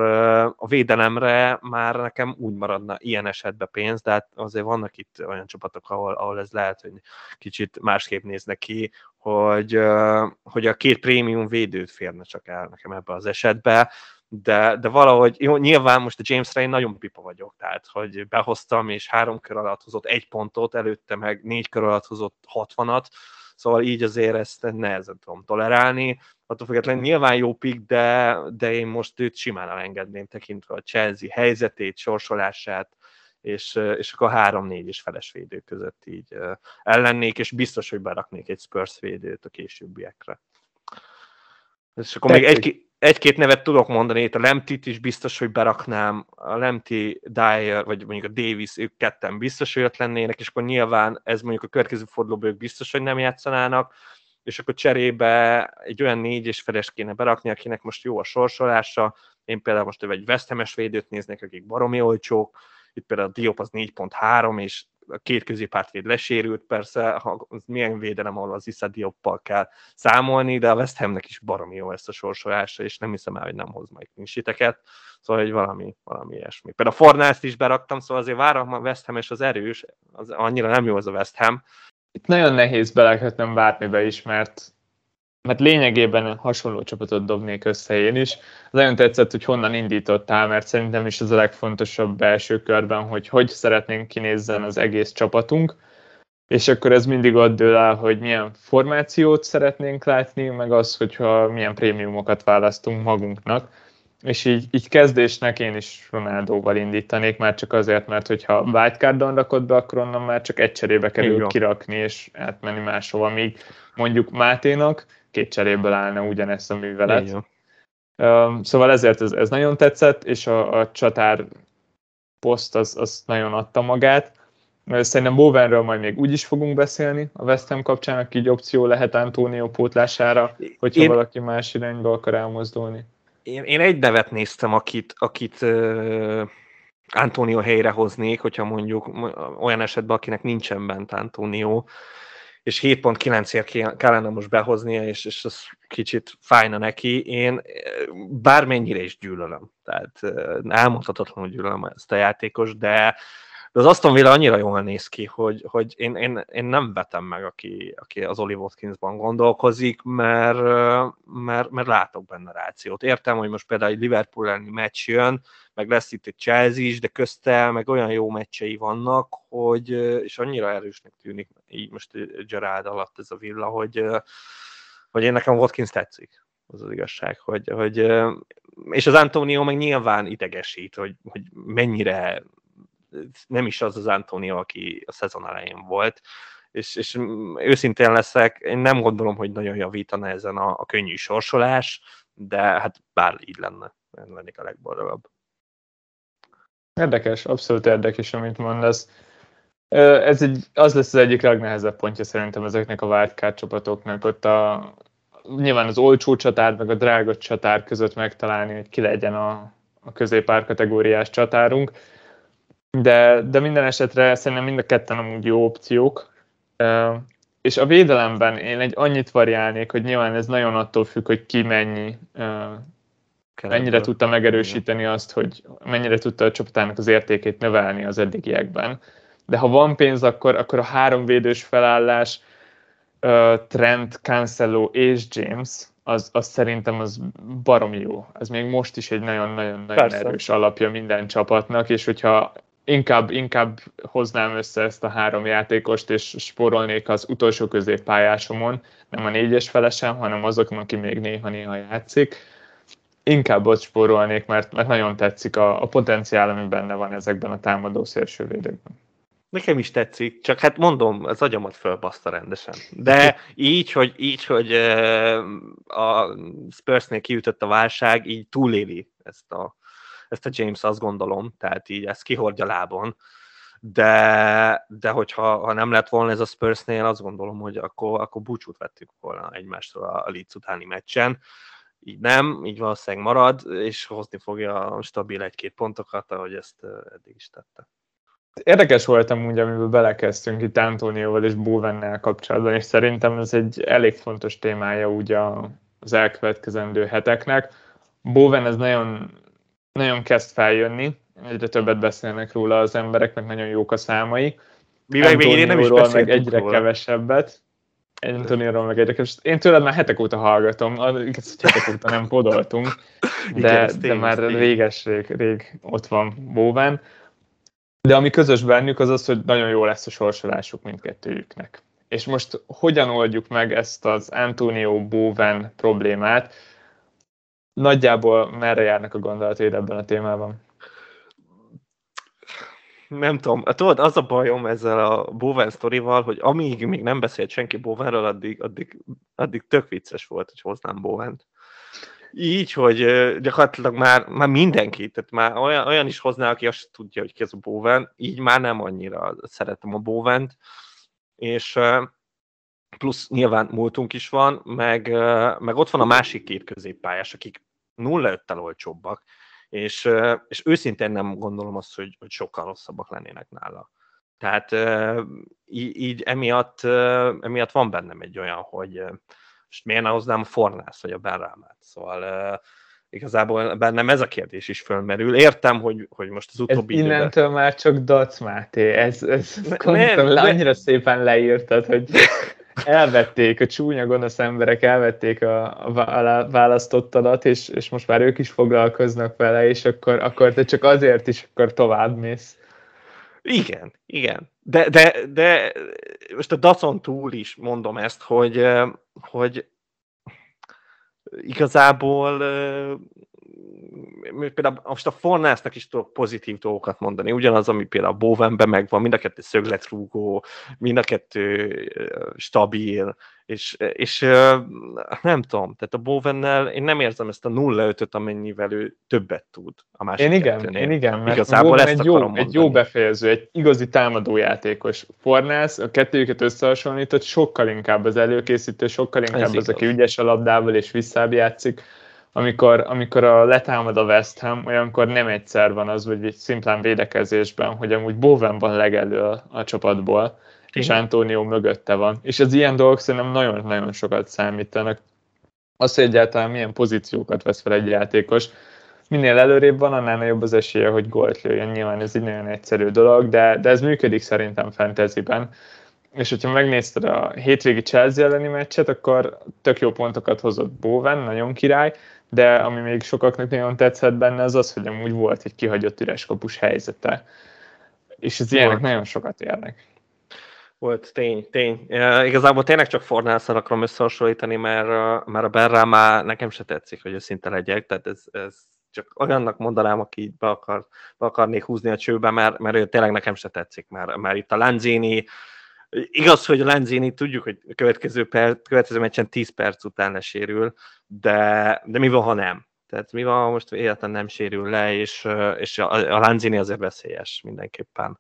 a védelemre már nekem úgy maradna ilyen esetben pénz, de hát azért vannak itt olyan csapatok, ahol, ahol ez lehet, hogy kicsit másképp néznek ki, hogy, hogy a két prémium védőt férne csak el nekem ebbe az esetbe, de, de valahogy, jó, nyilván most a James Ray nagyon pipa vagyok, tehát, hogy behoztam, és három kör alatt hozott egy pontot, előtte meg négy kör alatt hozott hatvanat, szóval így azért ezt nehezen tudom tolerálni. Attól függetlenül nyilván jó pick, de, de én most őt simán elengedném tekintve a Chelsea helyzetét, sorsolását, és, és akkor három-négy és feles védő között így ellennék, és biztos, hogy beraknék egy Spurs védőt a későbbiekre. És akkor Tetszik. még egy, egy-két nevet tudok mondani, itt a Lemtit is biztos, hogy beraknám, a Lemti, Dyer, vagy mondjuk a Davis, ők ketten biztos, hogy ott lennének, és akkor nyilván ez mondjuk a következő fordulóban ők biztos, hogy nem játszanának, és akkor cserébe egy olyan négy és feles kéne berakni, akinek most jó a sorsolása. Én például most egy West védőt néznék, akik baromi olcsók, itt például a Diop az 4.3, és a két középpártvéd lesérült, persze, ha az milyen védelem, ahol az Issa Dioppal kell számolni, de a West Hamnek is baromi jó ezt a sorsolása, és nem hiszem el, hogy nem hoz majd kinsiteket, szóval hogy valami, valami ilyesmi. Például a Fornászt is beraktam, szóval azért várom a West Ham és az erős, az annyira nem jó az a West Ham. Itt nagyon nehéz belekötnöm be is, mert mert lényegében hasonló csapatot dobnék össze én is. Nagyon tetszett, hogy honnan indítottál, mert szerintem is az a legfontosabb belső körben, hogy hogy szeretnénk kinézzen az egész csapatunk, és akkor ez mindig ott dől el, hogy milyen formációt szeretnénk látni, meg az, hogyha milyen prémiumokat választunk magunknak. És így, így kezdésnek én is Ronaldóval indítanék, már csak azért, mert hogyha wildcardon rakod be, akkor onnan már csak egy cserébe kerül kirakni és átmenni máshova, míg mondjuk Máténak két cseréből állna ugyanezt a művelet. Szóval ezért ez, ez nagyon tetszett, és a, a csatár poszt az, az nagyon adta magát. Szerintem Bowenről majd még úgy is fogunk beszélni a West Ham kapcsán, aki így opció lehet Antonio pótlására, hogyha én, valaki más irányba akar elmozdulni. Én, én egy nevet néztem, akit, akit uh, Antonio helyre hoznék, hogyha mondjuk olyan esetben, akinek nincsen bent Antonio, és 7.9-ért kellene most behoznia, és, és az kicsit fájna neki. Én bármennyire is gyűlölöm, tehát elmondhatatlanul gyűlölöm ezt a játékos, de De az Aston Villa annyira jól néz ki, hogy, hogy én, én, én nem vetem meg, aki, aki az Oli Watkinsban gondolkozik, mert, mert, mert látok benne rációt. Értem, hogy most például egy Liverpool elleni meccs jön, meg lesz itt egy Chelsea is, de közte meg olyan jó meccsei vannak, hogy, és annyira erősnek tűnik így most Gerard alatt ez a villa, hogy, hogy én nekem Watkins tetszik az az igazság, hogy, hogy és az Antonio meg nyilván idegesít, hogy, hogy mennyire nem is az az Antonio, aki a szezon elején volt, és, és őszintén leszek, én nem gondolom, hogy nagyon javítana ezen a, a könnyű sorsolás, de hát bár így lenne, én lennék a legboldogabb. Érdekes, abszolút érdekes, amit mondasz. Ez egy, az lesz az egyik legnehezebb pontja szerintem ezeknek a wildcard csapatoknak. Ott a, nyilván az olcsó csatár, meg a drága csatár között megtalálni, hogy ki legyen a, a középár kategóriás csatárunk. De, de minden esetre szerintem mind a ketten amúgy jó opciók. És a védelemben én egy annyit variálnék, hogy nyilván ez nagyon attól függ, hogy ki mennyi, mennyire tudta megerősíteni azt, hogy mennyire tudta a csapatának az értékét növelni az eddigiekben. De ha van pénz, akkor, akkor a három védős felállás, Trent, Cancelo és James, az, az szerintem az baromi jó. Ez még most is egy nagyon-nagyon erős alapja minden csapatnak, és hogyha inkább, inkább hoznám össze ezt a három játékost, és sporolnék az utolsó középpályásomon, nem a négyes felesem, hanem azokon, aki még néha-néha játszik. Inkább ott spórolnék, mert, mert nagyon tetszik a, a potenciál, ami benne van ezekben a támadó szélsővédőkben. Nekem is tetszik, csak hát mondom, az agyamat fölbaszta rendesen. De [laughs] így, hogy, így, hogy a Spursnél kiütött a válság, így túléli ezt a, ezt a James, azt gondolom, tehát így ezt kihordja lábon. De, de hogyha ha nem lett volna ez a Spursnél, azt gondolom, hogy akkor, akkor búcsút vettük volna egymástól a Leeds utáni meccsen. Így nem, így valószínűleg marad, és hozni fogja stabil egy-két pontokat, ahogy ezt eddig is tette. Érdekes volt amúgy, amiből belekezdtünk itt Antonióval és Bovennel kapcsolatban, és szerintem ez egy elég fontos témája úgy az elkövetkezendő heteknek. Bowen ez nagyon, nagyon kezd feljönni, egyre többet beszélnek róla az emberek, meg nagyon jók a számai. Mi meg még én nem is meg egyre róla. kevesebbet. Antonióról meg egyre kevesebbet. Én tőled már hetek óta hallgatom, ezt hetek óta nem podoltunk, [laughs] de, Igen, de már réges rég, rég ott van Bowen. De ami közös bennük az az, hogy nagyon jó lesz a sorsolásuk mindkettőjüknek. És most hogyan oldjuk meg ezt az Antonio Bowen problémát? Nagyjából merre járnak a gondolataid ebben a témában? Nem tudom, tudod, az a bajom ezzel a Bowen sztorival, hogy amíg még nem beszélt senki Bowenről, addig, addig, addig tök vicces volt, hogy hoznám Bowent. Így, hogy gyakorlatilag már, már mindenki, tehát már olyan, olyan is hozná, aki azt tudja, hogy ki az a Bowen, így már nem annyira szeretem a Bowent, és plusz nyilván múltunk is van, meg, meg ott van a másik két középpályás, akik 0-5-tel olcsóbbak, és, és őszintén nem gondolom azt, hogy, hogy sokkal rosszabbak lennének nála. Tehát így, így emiatt, emiatt van bennem egy olyan, hogy, és miért ne hoznám a Fornász vagy a Benrámát? Szóval igazából bennem ez a kérdés is fölmerül. Értem, hogy, hogy most az utóbbi ez időben... innentől már csak Dac Máté, ez, ez ne, nem, annyira szépen leírtad, hogy elvették, a csúnya gonosz emberek elvették a, a választottadat, és, és most már ők is foglalkoznak vele, és akkor, akkor te csak azért is akkor tovább mész. Igen, igen. De, de, de most a Dacon túl is mondom ezt, hogy, hogy igazából például most a Fornásznak is tudok pozitív dolgokat mondani, ugyanaz, ami például a Bowenben megvan, mind a kettő szögletrúgó, mind a kettő stabil, és, és nem tudom, tehát a Bowennel én nem érzem ezt a 0-5-öt, amennyivel ő többet tud a másik Én igen, kettőnél. én igen, mert Igazából ezt egy jó, egy jó befejező, egy igazi támadójátékos. Fornász a kettőjüket összehasonlított, sokkal inkább az előkészítő, sokkal inkább Ez az, igaz. aki ügyes a labdával és visszább játszik amikor, amikor a letámad a West Ham, olyankor nem egyszer van az, vagy szimplán védekezésben, hogy amúgy Bowen van legelő a, a csapatból, és Antonio mögötte van. És az ilyen dolgok szerintem nagyon-nagyon sokat számítanak. Az, hogy egyáltalán milyen pozíciókat vesz fel egy játékos, minél előrébb van, annál nagyobb az esélye, hogy gólt lőjön. Nyilván ez egy nagyon egyszerű dolog, de, de ez működik szerintem fantasyben. És hogyha megnézted a hétvégi Chelsea elleni meccset, akkor tök jó pontokat hozott Bowen, nagyon király, de ami még sokaknak nagyon tetszett benne, az az, hogy amúgy volt egy kihagyott üres kapus helyzete. És ez ilyenek nagyon sokat érnek. Volt, tény, tény. Uh, igazából tényleg csak Fornálszal akarom összehasonlítani, mert, mert a Berrá már nekem se tetszik, hogy őszinte legyek, tehát ez, ez csak olyannak mondanám, aki így be, akar, be akarnék húzni a csőbe, mert, mert ő tényleg nekem se tetszik, mert, mert itt a Lanzini, igaz, hogy a Lanzini tudjuk, hogy a következő, per, következő meccsen 10 perc után lesérül, de, de mi van, ha nem? Tehát mi van, ha most életlen nem sérül le, és, és a, a Lanzini azért veszélyes mindenképpen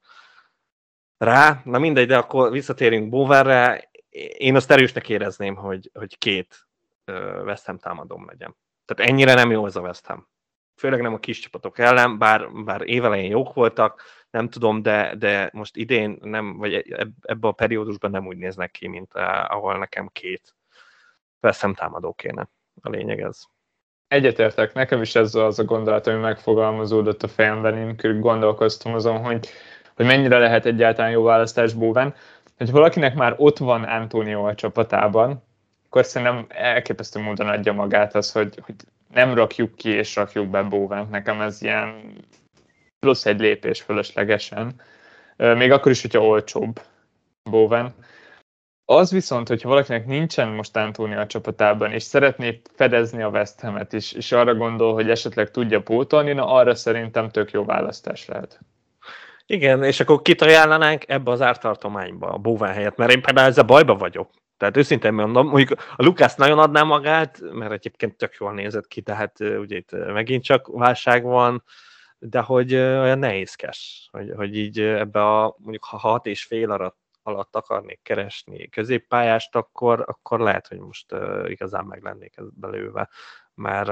rá. Na mindegy, de akkor visszatérünk Bowerre. Én azt erősnek érezném, hogy, hogy két West Ham támadom legyen. Tehát ennyire nem jó ez a West Ham. Főleg nem a kis csapatok ellen, bár, bár évelején jók voltak, nem tudom, de, de most idén nem, vagy ebbe a periódusban nem úgy néznek ki, mint ahol nekem két Ham támadó kéne. A lényeg ez. Egyetértek, nekem is ez az a gondolat, ami megfogalmazódott a fejemben, én gondolkoztam azon, hogy hogy mennyire lehet egyáltalán jó választás Bóven. Hogy valakinek már ott van Antonio a csapatában, akkor szerintem elképesztő módon adja magát az, hogy, hogy nem rakjuk ki és rakjuk be Bóvent. Nekem ez ilyen plusz egy lépés fölöslegesen. Még akkor is, hogyha olcsóbb Bóven. Az viszont, hogyha valakinek nincsen most Antónia a csapatában, és szeretné fedezni a West Ham-et is, és arra gondol, hogy esetleg tudja pótolni, na arra szerintem tök jó választás lehet. Igen, és akkor kit ajánlanánk ebbe az ártartományba, a bóván helyett, mert én például ezzel bajba vagyok. Tehát őszintén mondom, mondjuk a Lukász nagyon adná magát, mert egyébként tök jól nézett ki, tehát ugye itt megint csak válság van, de hogy olyan nehézkes, hogy, hogy így ebbe a mondjuk ha hat és fél alatt, alatt akarnék keresni középpályást, akkor, akkor lehet, hogy most uh, igazán meg lennék belőve mert,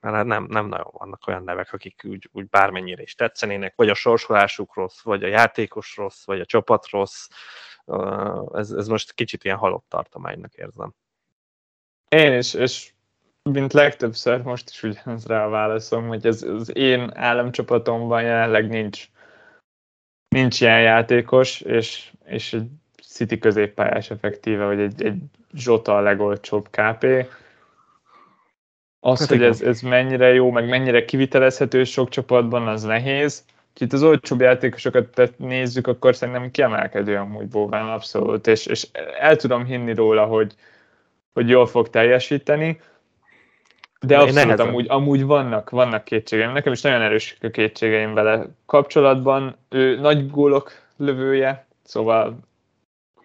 mert hát nem, nem nagyon vannak olyan nevek, akik úgy, úgy bármennyire is tetszenének, vagy a sorsolásuk rossz, vagy a játékos rossz, vagy a csapat rossz. Ez, ez most kicsit ilyen halott tartománynak érzem. Én is, és mint legtöbbször most is ugyanaz rá a válaszom, hogy ez az én államcsapatomban jelenleg nincs, nincs ilyen játékos, és, és egy City középpályás effektíve, vagy egy, egy Zsota a legolcsóbb KP az, hát hogy ez, ez mennyire jó, meg mennyire kivitelezhető sok csapatban, az nehéz. Itt az olcsóbb játékosokat nézzük, akkor szerintem kiemelkedő amúgy Bóván abszolút, és, és el tudom hinni róla, hogy, hogy jól fog teljesíteni, de abszolút amúgy, amúgy vannak, vannak kétségeim. Nekem is nagyon erős a kétségeim vele kapcsolatban. Ő nagy gólok lövője, szóval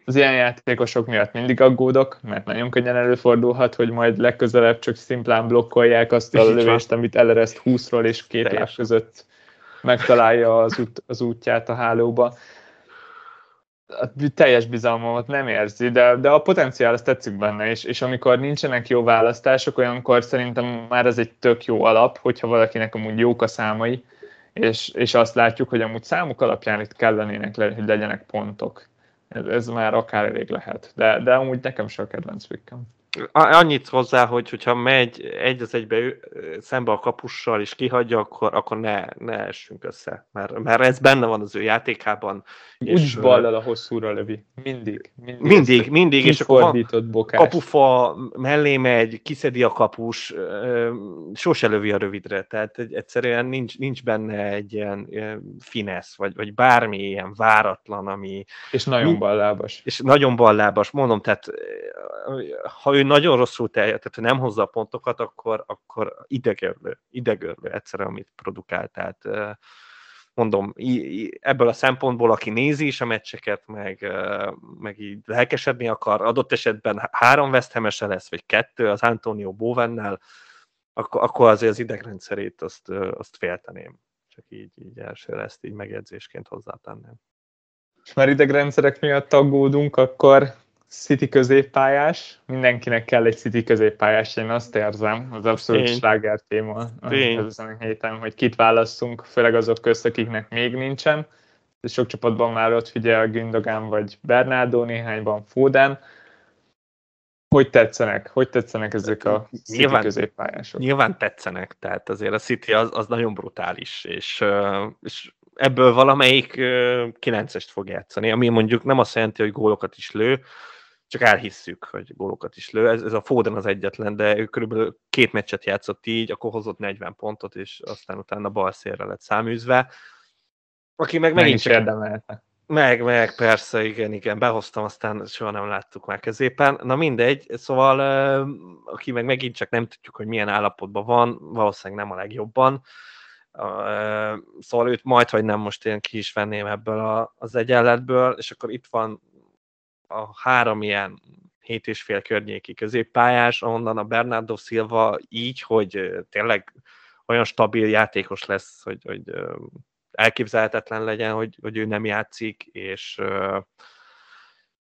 az ilyen játékosok miatt mindig aggódok, mert nagyon könnyen előfordulhat, hogy majd legközelebb csak szimplán blokkolják azt a lövést, amit elereszt 20-ról és két láb között megtalálja az, út, az útját a hálóba. A teljes bizalmamat nem érzi, de, de a potenciál azt tetszik benne, és, és amikor nincsenek jó választások, olyankor szerintem már ez egy tök jó alap, hogyha valakinek amúgy jók a számai, és, és azt látjuk, hogy amúgy számok alapján itt kellenének, hogy legyenek pontok ez, ez már akár elég lehet. De, de amúgy nekem sem a kedvenc pikkem. Annyit hozzá, hogy hogyha megy egy az egybe szembe a kapussal és kihagyja, akkor, akkor ne, ne essünk össze. Mert, mert ez benne van az ő játékában. Úgy ballal a hosszúra lövi. Mindig. Mindig, mindig. mindig és akkor kapufa mellé megy, kiszedi a kapus, sose lövi a rövidre. Tehát egyszerűen nincs, nincs benne egy ilyen, ilyen finesz, vagy, vagy bármi ilyen váratlan, ami... És nagyon ballábas. És nagyon ballábas, mondom, tehát ha ő nagyon rosszul teljes, tehát ha nem hozza a pontokat, akkor, akkor idegörlő, idegörlő egyszerűen, amit produkál. Tehát mondom, ebből a szempontból, aki nézi is a meccseket, meg, meg így lelkesedni akar, adott esetben három veszthemese lesz, vagy kettő az Antonio Bovennel, akkor, akkor azért az idegrendszerét azt, azt félteném. Csak így, így elsőre ezt így megjegyzésként hozzátenném. És már idegrendszerek miatt aggódunk, akkor City középpályás, mindenkinek kell egy City középpályás, én azt érzem, az abszolút Tény. sláger téma ezen a héten, hogy kit választunk, főleg azok közt, akiknek még nincsen. Sok csapatban már ott figyel Gündogan vagy Bernardo, néhányban Foden. hogy tetszenek? Hogy tetszenek ezek a City nyilván, középpályások? Nyilván tetszenek, tehát azért a City az, az nagyon brutális, és, és ebből valamelyik 9-est fog játszani, ami mondjuk nem azt jelenti, hogy gólokat is lő, csak elhisszük, hogy gólokat is lő. Ez, ez a Foden az egyetlen, de ő körülbelül két meccset játszott így, akkor hozott 40 pontot, és aztán utána bal szélre lett száműzve. Aki meg megint csak... érdemelte. Meg, meg, persze, igen, igen, behoztam, aztán soha nem láttuk már középen. Na mindegy, szóval aki meg megint csak nem tudjuk, hogy milyen állapotban van, valószínűleg nem a legjobban. Szóval őt majd, hogy nem most én ki is venném ebből az egyenletből, és akkor itt van a három ilyen hét és fél környéki középpályás, ahonnan a Bernardo Silva így, hogy tényleg olyan stabil játékos lesz, hogy, hogy elképzelhetetlen legyen, hogy, hogy ő nem játszik, és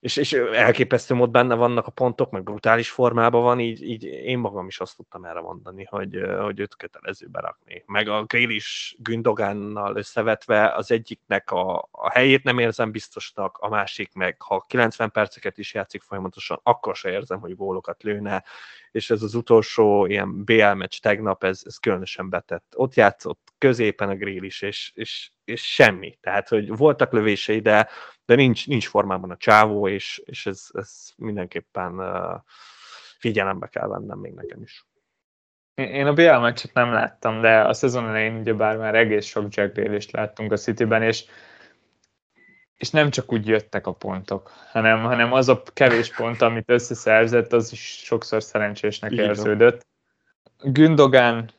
és, és elképesztő mód benne vannak a pontok, meg brutális formában van, így, így én magam is azt tudtam erre mondani, hogy, hogy őt kötelező berakni. Meg a Grélis Gündogánnal összevetve az egyiknek a, a helyét nem érzem biztosnak, a másik meg, ha 90 perceket is játszik folyamatosan, akkor se érzem, hogy gólokat lőne, és ez az utolsó ilyen BL meccs tegnap, ez, ez különösen betett. Ott játszott középen a Grélis, és, és, és semmi. Tehát, hogy voltak lövései, de de nincs, nincs formában a csávó, és, és ez, ez mindenképpen uh, figyelembe kell vennem még nekem is. Én a BL meccset nem láttam, de a szezon elején ugyebár már egész sok Jack Daly-t láttunk a Cityben, és és nem csak úgy jöttek a pontok, hanem, hanem az a kevés pont, amit összeszerzett, az is sokszor szerencsésnek Igen. érződött. Gündogan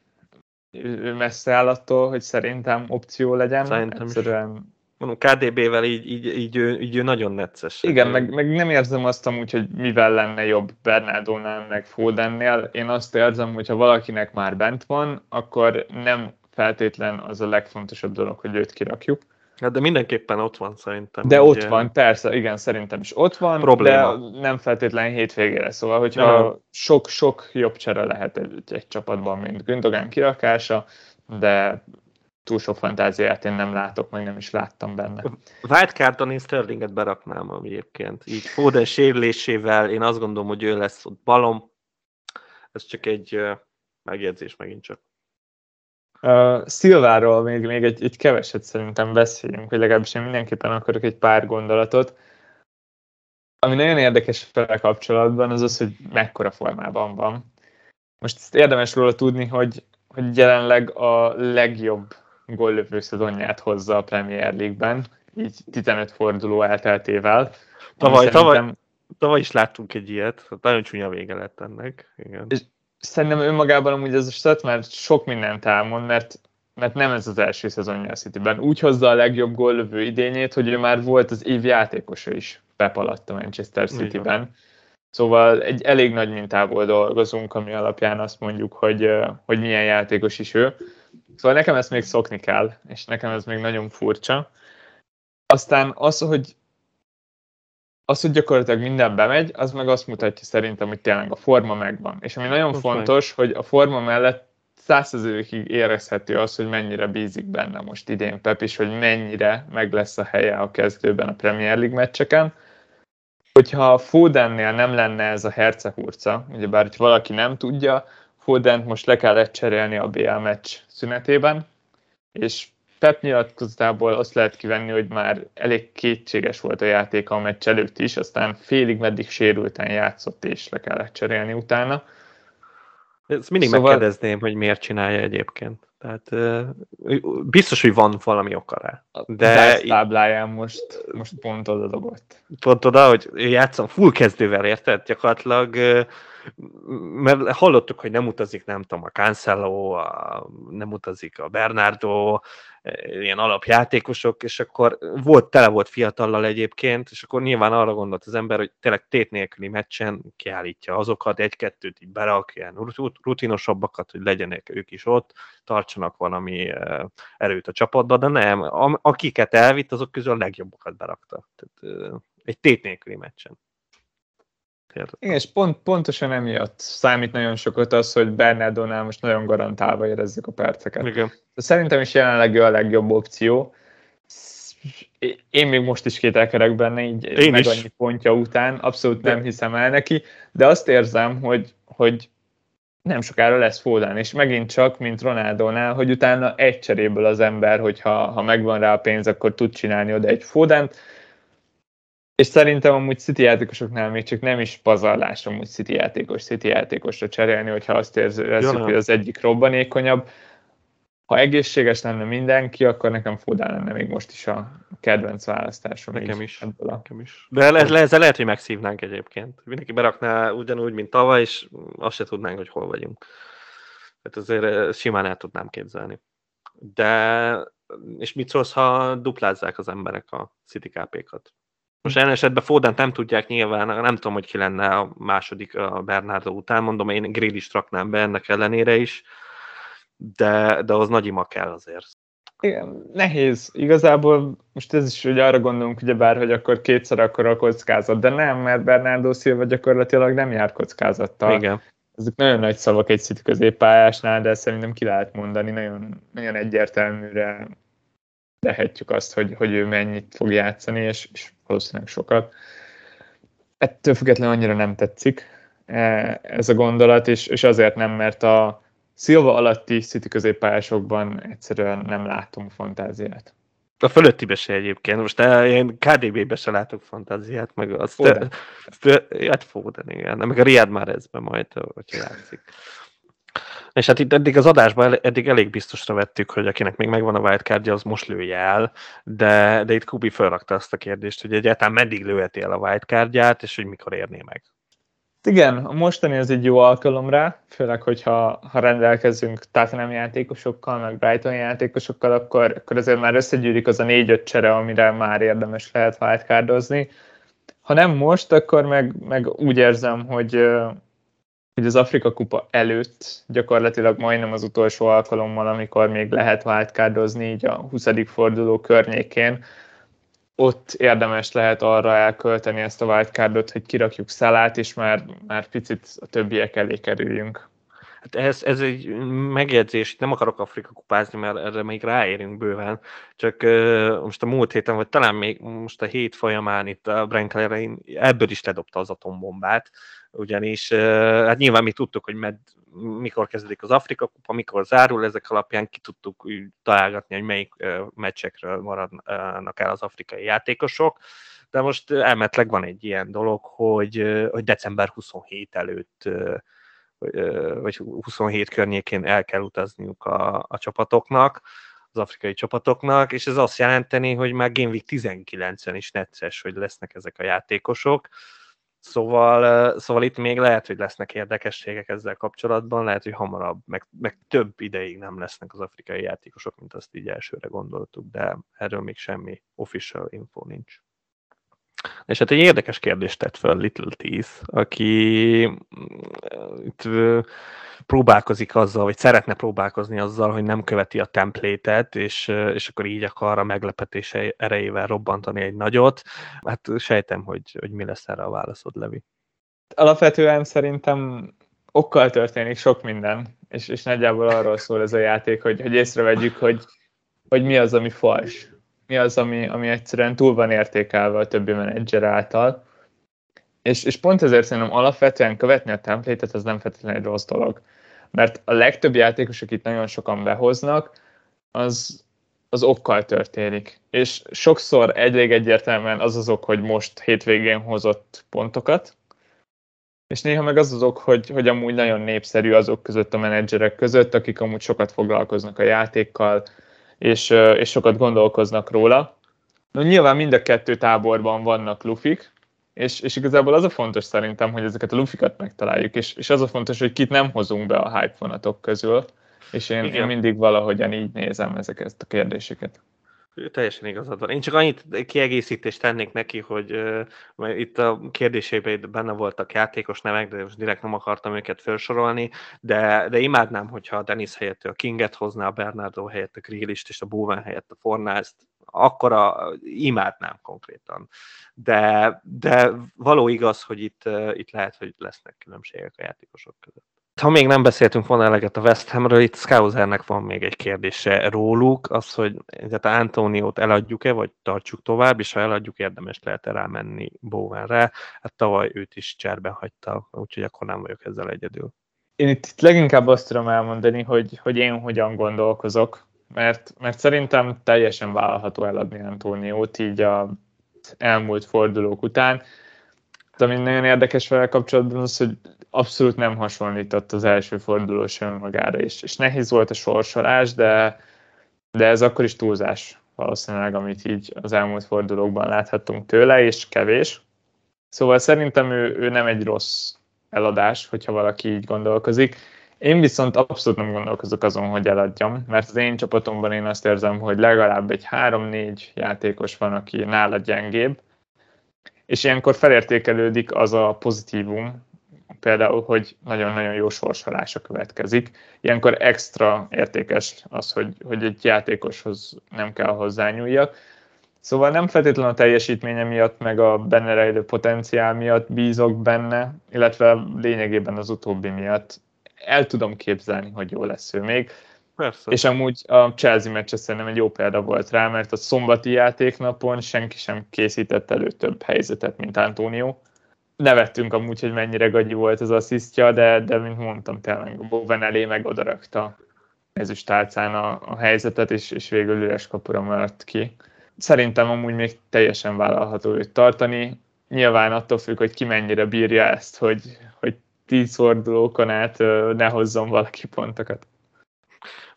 messze áll attól, hogy szerintem opció legyen. Szerintem Egyszerűen mondom, KDB-vel így, így, így, ő, így ő nagyon necces. Igen, meg, meg, nem érzem azt amúgy, hogy mivel lenne jobb Bernardónál, meg Fodennél. Én azt érzem, hogy ha valakinek már bent van, akkor nem feltétlen az a legfontosabb dolog, hogy őt kirakjuk. Hát de mindenképpen ott van szerintem. De ott ilyen... van, persze, igen, szerintem is ott van, Probléma. de nem feltétlen hétvégére. Szóval, hogyha sok-sok jobb csere lehet egy, egy csapatban, mint Gündogan kirakása, de túl sok fantáziát én nem látok, meg nem is láttam benne. Wildcardon én Sterlinget beraknám egyébként. Így Foden sérülésével én azt gondolom, hogy ő lesz ott balom. Ez csak egy megjegyzés megint csak. Uh, Szilváról még, még egy, egy keveset szerintem beszéljünk, vagy legalábbis én mindenképpen akarok egy pár gondolatot. Ami nagyon érdekes vele kapcsolatban, az az, hogy mekkora formában van. Most érdemes róla tudni, hogy, hogy jelenleg a legjobb góllövő szezonját hozza a Premier League-ben, így 15 forduló elteltével. Tavaly, szerintem... tavaly, tavaly is láttunk egy ilyet, nagyon csúnya vége lett ennek. Igen. És szerintem önmagában amúgy ez a stat már sok mindent elmond, mert, mert nem ez az első szezonja a Cityben. Úgy hozza a legjobb góllövő idényét, hogy ő már volt az év játékosa is Pep alatt a Manchester City-ben. Szóval egy elég nagy mintából dolgozunk, ami alapján azt mondjuk, hogy, hogy milyen játékos is ő. Szóval nekem ezt még szokni kell, és nekem ez még nagyon furcsa. Aztán az, hogy az, hogy gyakorlatilag minden bemegy, az meg azt mutatja szerintem, hogy tényleg a forma megvan. És ami nagyon Most fontos, meg. hogy a forma mellett százszerzőkig érezhető az, hogy mennyire bízik benne most idén Pep, és hogy mennyire meg lesz a helye a kezdőben a Premier League meccseken. Hogyha Fodennél nem lenne ez a hercehurca, ugyebár, hogy valaki nem tudja, Fodent most le kellett cserélni a BL meccs szünetében, és Pep nyilatkozatából azt lehet kivenni, hogy már elég kétséges volt a játék a meccs előtt is, aztán félig meddig sérülten játszott, és le kellett cserélni utána. Ezt mindig szóval... megkérdezném, hogy miért csinálja egyébként. Tehát biztos, hogy van valami oka rá. De a tábláján most, most pont oda dobott. Pont oda, hogy játszom full kezdővel, érted? Gyakorlatilag mert hallottuk, hogy nem utazik, nem tudom, a Cancelo, a, nem utazik a Bernardo, e, ilyen alapjátékosok, és akkor volt, tele volt fiatallal egyébként, és akkor nyilván arra gondolt az ember, hogy tényleg tét nélküli meccsen kiállítja azokat, egy-kettőt így berak, ilyen rutinosabbakat, hogy legyenek ők is ott, tartsanak valami e, erőt a csapatba, de nem, akiket elvitt, azok közül a legjobbakat berakta. Tehát, egy tét nélküli meccsen. Igen, és pont, pontosan emiatt számít nagyon sokat az, hogy Bernardónál most nagyon garantálva érezzük a perceket. Igen. De szerintem is jelenleg ő a legjobb opció. én még most is kételkedek benne, így én meg is. annyi pontja után, abszolút nem hiszem el neki, de azt érzem, hogy, hogy nem sokára lesz Foden, és megint csak, mint Ronaldonál, hogy utána egy cseréből az ember, hogyha ha megvan rá a pénz, akkor tud csinálni oda egy Fodent, és szerintem amúgy City játékosoknál még csak nem is pazarlás amúgy City játékos, City játékosra cserélni, hogyha azt érzük, hogy az egyik robbanékonyabb, ha egészséges lenne mindenki, akkor nekem Fodán lenne még most is a kedvenc választásom. Nekem is. A... Nekem is. De le, le, ezzel lehet, hogy megszívnánk egyébként. Mindenki berakná ugyanúgy, mint tavaly, és azt se tudnánk, hogy hol vagyunk. Tehát azért eh, simán el tudnám képzelni. De, és mit szólsz, ha duplázzák az emberek a City KP-kat? Most ellen esetben Fodent nem tudják nyilván, nem tudom, hogy ki lenne a második a Bernardo után, mondom, én Grealish raknám be ennek ellenére is de, de az nagy ima kell azért. Igen, nehéz. Igazából most ez is, hogy arra gondolunk, ugye bár, hogy akkor kétszer akkor a kockázat, de nem, mert Bernardo Silva gyakorlatilag nem jár kockázattal. Igen. Ezek nagyon nagy szavak egy City középpályásnál, de szerintem ki lehet mondani, nagyon, nagyon egyértelműre lehetjük azt, hogy, hogy ő mennyit fog játszani, és, és valószínűleg sokat. Ettől függetlenül annyira nem tetszik e, ez a gondolat, és, és azért nem, mert a, Szilva alatti City középpályásokban egyszerűen nem látom fantáziát. A fölöttibe se egyébként. Most én KDB-be se látok fantáziát, meg azt... Foden. Hát Foden, igen. Meg a Riyad már ezben majd, hogyha játszik. És hát itt eddig az adásban eddig elég biztosra vettük, hogy akinek még megvan a wildcardja, az most lője el, de, de itt Kubi felrakta azt a kérdést, hogy egyáltalán meddig lőheti el a wildcardját, és hogy mikor érné meg. Igen, a mostani az egy jó alkalom rá, főleg, hogyha ha rendelkezünk Tottenham játékosokkal, meg Brighton játékosokkal, akkor, akkor azért már összegyűrik az a négy-öt csere, amire már érdemes lehet wildcardozni. Ha nem most, akkor meg, meg úgy érzem, hogy, hogy az Afrika Kupa előtt gyakorlatilag majdnem az utolsó alkalommal, amikor még lehet wildcardozni, így a 20. forduló környékén, ott érdemes lehet arra elkölteni ezt a wildcardot, hogy kirakjuk Szalát, és már, már picit a többiek elé kerüljünk. Hát ez, ez egy megjegyzés, nem akarok Afrika kupázni, mert erre még ráérünk bőven, csak uh, most a múlt héten, vagy talán még most a hét folyamán itt a Brenkelere ebből is ledobta az atombombát, ugyanis hát nyilván mi tudtuk, hogy med, mikor kezdődik az Afrika kupa, mikor zárul, ezek alapján ki tudtuk találgatni, hogy melyik meccsekről maradnak el az afrikai játékosok, de most elmetleg van egy ilyen dolog, hogy, hogy december 27 előtt vagy 27 környékén el kell utazniuk a, a csapatoknak, az afrikai csapatoknak, és ez azt jelenteni, hogy már Game Week 19-en is necces, hogy lesznek ezek a játékosok. Szóval, szóval itt még lehet, hogy lesznek érdekességek ezzel kapcsolatban, lehet, hogy hamarabb, meg, meg több ideig nem lesznek az afrikai játékosok, mint azt így elsőre gondoltuk, de erről még semmi official info nincs. És hát egy érdekes kérdést tett fel Little Teeth, aki mm, itt próbálkozik azzal, vagy szeretne próbálkozni azzal, hogy nem követi a templétet, és, és akkor így akar a meglepetés erejével robbantani egy nagyot. Hát sejtem, hogy, hogy mi lesz erre a válaszod, Levi. Alapvetően szerintem okkal történik sok minden, és, és nagyjából arról szól ez a játék, hogy, hogy észrevegyük, hogy, hogy mi az, ami fals mi az, ami, ami egyszerűen túl van értékelve a többi menedzser által. És, és pont ezért szerintem alapvetően követni a templétet az nem feltétlenül egy rossz dolog. Mert a legtöbb játékos, akit nagyon sokan behoznak, az, az okkal történik. És sokszor elég egyértelműen az az ok, hogy most hétvégén hozott pontokat, és néha meg az az ok, hogy, hogy amúgy nagyon népszerű azok között a menedzserek között, akik amúgy sokat foglalkoznak a játékkal, és, és sokat gondolkoznak róla. No, nyilván mind a kettő táborban vannak lufik, és, és igazából az a fontos szerintem, hogy ezeket a lufikat megtaláljuk, és, és az a fontos, hogy kit nem hozunk be a hype vonatok közül, és én, én mindig valahogyan így nézem ezeket a kérdéseket. Teljesen igazad van. Én csak annyit kiegészítést tennék neki, hogy uh, itt a kérdésében benne voltak játékos nevek, de most direkt nem akartam őket felsorolni, de, de imádnám, hogyha a Dennis helyett a Kinget hozná, a Bernardo helyett a Grillist és a Bowen helyett a Fornázt, akkor a, imádnám konkrétan. De, de való igaz, hogy itt, itt lehet, hogy lesznek különbségek a játékosok között. Ha még nem beszéltünk volna eleget a West Hamről, itt Skausernek van még egy kérdése róluk, az, hogy tehát Antoniót eladjuk-e, vagy tartsuk tovább, és ha eladjuk, érdemes lehet -e rámenni Bowenre. Hát tavaly őt is cserben hagyta, úgyhogy akkor nem vagyok ezzel egyedül. Én itt leginkább azt tudom elmondani, hogy, hogy én hogyan gondolkozok, mert, mert szerintem teljesen vállalható eladni Antóniót így a elmúlt fordulók után. De ami nagyon érdekes vele kapcsolatban az, hogy abszolút nem hasonlított az első forduló sem magára, és, és nehéz volt a sorsolás, de, de ez akkor is túlzás valószínűleg, amit így az elmúlt fordulókban láthattunk tőle, és kevés. Szóval szerintem ő, ő nem egy rossz eladás, hogyha valaki így gondolkozik. Én viszont abszolút nem gondolkozok azon, hogy eladjam, mert az én csapatomban én azt érzem, hogy legalább egy 3-4 játékos van, aki nála gyengébb, és ilyenkor felértékelődik az a pozitívum, például, hogy nagyon-nagyon jó sorsolása következik. Ilyenkor extra értékes az, hogy, hogy egy játékoshoz nem kell hozzányúljak. Szóval nem feltétlenül a teljesítménye miatt, meg a benne rejlő potenciál miatt bízok benne, illetve lényegében az utóbbi miatt el tudom képzelni, hogy jó lesz ő még. Persze. És amúgy a Chelsea meccs szerintem egy jó példa volt rá, mert a szombati játéknapon senki sem készített elő több helyzetet, mint Antonio. Nevettünk amúgy, hogy mennyire gagyi volt az asszisztja, de, de mint mondtam, tényleg a Bowen elé meg odarakta ezüstálcán a, a helyzetet, és, és végül üres kapura maradt ki. Szerintem amúgy még teljesen vállalható őt tartani. Nyilván attól függ, hogy ki mennyire bírja ezt, hogy, hogy tíz fordulókon át ne hozzon valaki pontokat.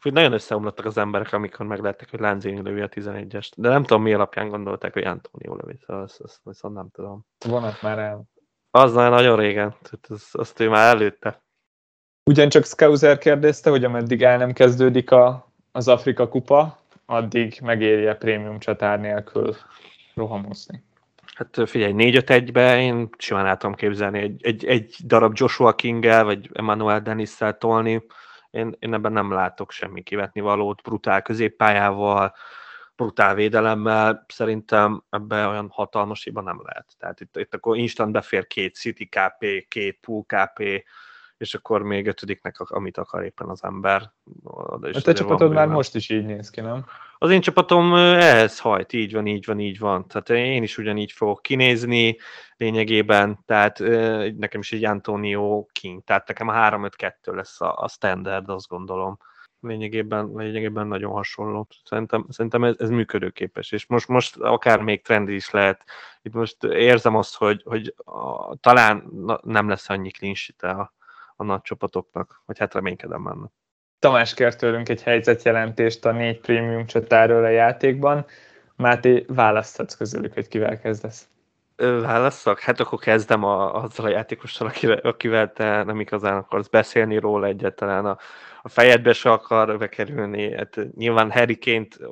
Úgy nagyon összeomlottak az emberek, amikor meglátták, hogy Lánzini lövi a 11-est. De nem tudom, mi alapján gondolták, hogy Antonio lövi. Szóval azt, azt, azt nem tudom. Vonat már el. Az már nagyon régen. Tehát az, azt ő már előtte. Ugyancsak Skauser kérdezte, hogy ameddig el nem kezdődik a, az Afrika kupa, addig megérje prémium csatár nélkül rohamozni. Hát figyelj, 4-5-1-be én simán el tudom képzelni egy, egy, egy darab Joshua king vagy Emmanuel dennis tolni. Én, én ebben nem látok semmi kivetni valót, brutál középpályával, brutál védelemmel, szerintem ebbe olyan hatalmas hiba nem lehet. Tehát itt, itt akkor instant befér két City KP, két Pool KP, és akkor még ötödiknek, amit akar éppen az ember. A te csapatod már most is így néz ki, nem? Az én csapatom ehhez hajt, így van, így van, így van. Tehát én is ugyanígy fogok kinézni lényegében, tehát nekem is egy Antonio King, tehát nekem a 3-5-2 lesz a, a standard, azt gondolom. Lényegében, lényegében nagyon hasonló. Szerintem, szerintem ez, ez működőképes, és most, most akár még trendi is lehet. Itt most érzem azt, hogy, hogy a, talán nem lesz annyi clean a, a nagy csapatoknak, vagy hát reménykedem benne. Tamás kért tőlünk egy helyzetjelentést a négy prémium csatáról a játékban. Máté, választhatsz közülük, hogy kivel kezdesz. Válasszak? Hát akkor kezdem a, azzal a játékossal, akivel, akivel te nem igazán akarsz beszélni róla egyáltalán. A, a fejedbe se akar bekerülni. Hát nyilván Harry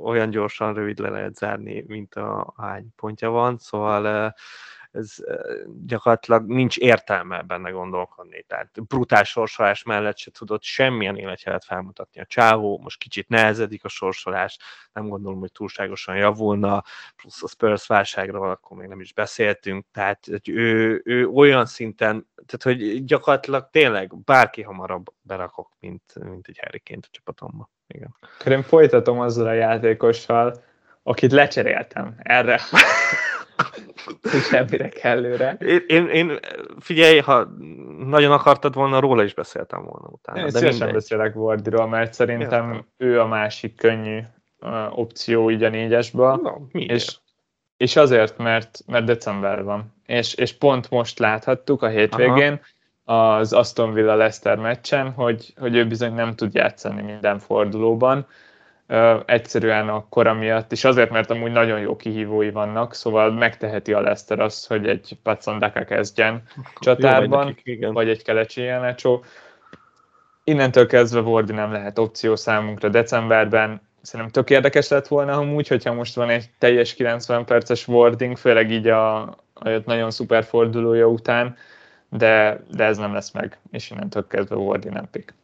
olyan gyorsan rövid le lehet zárni, mint a hány pontja van, szóval ez gyakorlatilag nincs értelme benne gondolkodni. Tehát brutál sorsolás mellett se tudott semmilyen életjelet felmutatni a csávó, most kicsit nehezedik a sorsolás, nem gondolom, hogy túlságosan javulna, plusz a Spurs válságról akkor még nem is beszéltünk, tehát hogy ő, ő olyan szinten, tehát hogy gyakorlatilag tényleg bárki hamarabb berakok, mint, mint egy Harry a csapatomba. Igen. Akkor én folytatom azzal a játékossal, akit lecseréltem erre [laughs] semmire kellőre. Én, én, én, figyelj, ha nagyon akartad volna, róla is beszéltem volna utána. Én de szívesen beszélek Wardiról, mert szerintem Értem. ő a másik könnyű uh, opció így a négyesből. No, és, és azért, mert, mert december van. És, és pont most láthattuk a hétvégén, Aha. az Aston Villa Leicester meccsen, hogy, hogy ő bizony nem tud játszani minden fordulóban, egyszerűen a kora miatt, és azért, mert amúgy nagyon jó kihívói vannak, szóval megteheti a Leszter azt, hogy egy Patsandaka kezdjen csatárban, nekik, vagy egy Kelecsi Jelecsó. Innentől kezdve Wardi nem lehet opció számunkra decemberben. Szerintem tök érdekes lett volna amúgy, hogyha most van egy teljes 90 perces warding, főleg így a, a nagyon szuper fordulója után, de, de ez nem lesz meg, és innentől kezdve Wardi nem pick.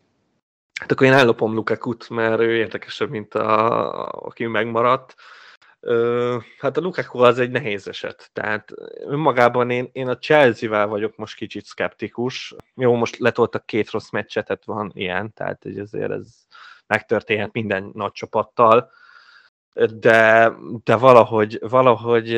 Hát akkor én ellopom Lukakut, mert ő érdekesebb, mint a, aki megmaradt. hát a Lukaku az egy nehéz eset, tehát önmagában én, én a Chelsea-vel vagyok most kicsit szkeptikus. Jó, most letoltak két rossz meccset, tehát van ilyen, tehát hogy azért ez megtörténhet minden nagy csapattal, de, de valahogy, valahogy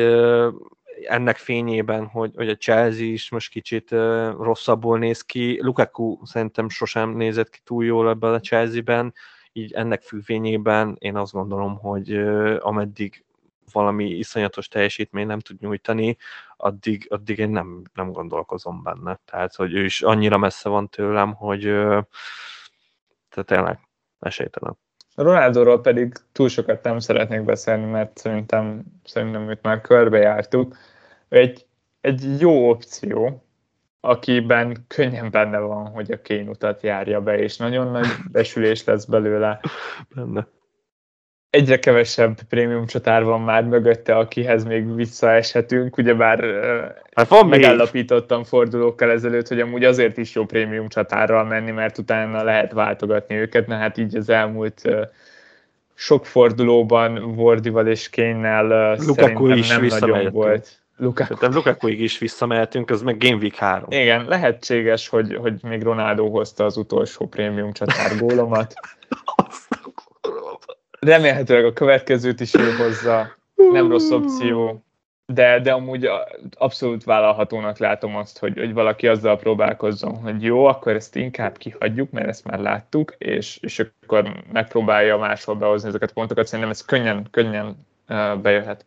ennek fényében, hogy, hogy a Chelsea is most kicsit rosszabbul néz ki. Lukaku szerintem sosem nézett ki túl jól ebben a Chelsea-ben, így ennek függvényében én azt gondolom, hogy ameddig valami iszonyatos teljesítmény nem tud nyújtani, addig, addig én nem, nem gondolkozom benne. Tehát, hogy ő is annyira messze van tőlem, hogy tehát tényleg esélytelen. Ronaldóról pedig túl sokat nem szeretnék beszélni, mert szerintem, szerintem itt már körbejártuk. Egy, egy jó opció, akiben könnyen benne van, hogy a kén utat járja be, és nagyon nagy [laughs] besülés lesz belőle. Benne egyre kevesebb prémium csatár van már mögötte, akihez még visszaeshetünk, ugyebár hát van megállapítottam még. fordulókkal ezelőtt, hogy amúgy azért is jó prémium csatárral menni, mert utána lehet váltogatni őket, na hát így az elmúlt sok fordulóban Vordival és Kénnel Lukaku is nem nagyon volt. Lukaku. Szerintem Lukakuig is visszamehetünk, az meg Game Week 3. Igen, lehetséges, hogy, hogy még Ronaldo hozta az utolsó prémium csatár gólomat. [laughs] Remélhetőleg a következőt is ő hozza, nem rossz opció, de, de amúgy abszolút vállalhatónak látom azt, hogy, hogy valaki azzal próbálkozzon, hogy jó, akkor ezt inkább kihagyjuk, mert ezt már láttuk, és, és akkor megpróbálja máshol behozni ezeket a pontokat. Szerintem ez könnyen, könnyen bejöhet.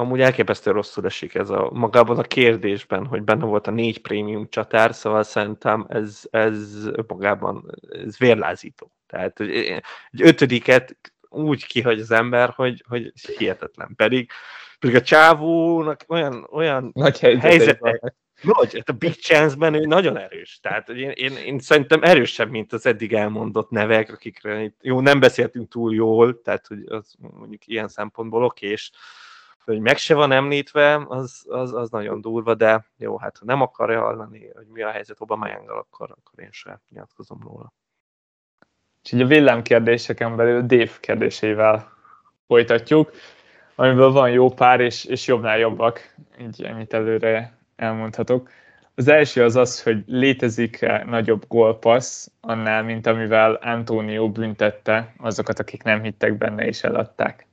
Amúgy elképesztő rosszul esik ez a magában a kérdésben, hogy benne volt a négy prémium csatár, szóval szerintem ez, ez magában ez vérlázító. Tehát egy ötödiket úgy kihagy az ember, hogy, hogy hihetetlen. Pedig, pedig a csávónak olyan, olyan Nagy helyzete, nagy, hát a Big Chance-ben ő nagyon erős. Tehát én, én, én szerintem erősebb, mint az eddig elmondott nevek, akikre jó, nem beszéltünk túl jól, tehát hogy az mondjuk ilyen szempontból oké, és hogy meg se van említve, az, az, az nagyon durva, de jó, hát ha nem akarja hallani, hogy mi a helyzet Obama akkor, akkor én sem nyilatkozom róla. És így a villámkérdéseken belül Dave kérdésével folytatjuk, amiből van jó pár, és, és jobbnál jobbak, így ennyit előre elmondhatok. Az első az az, hogy létezik -e nagyobb gólpassz annál, mint amivel Antonio büntette azokat, akik nem hittek benne és eladták.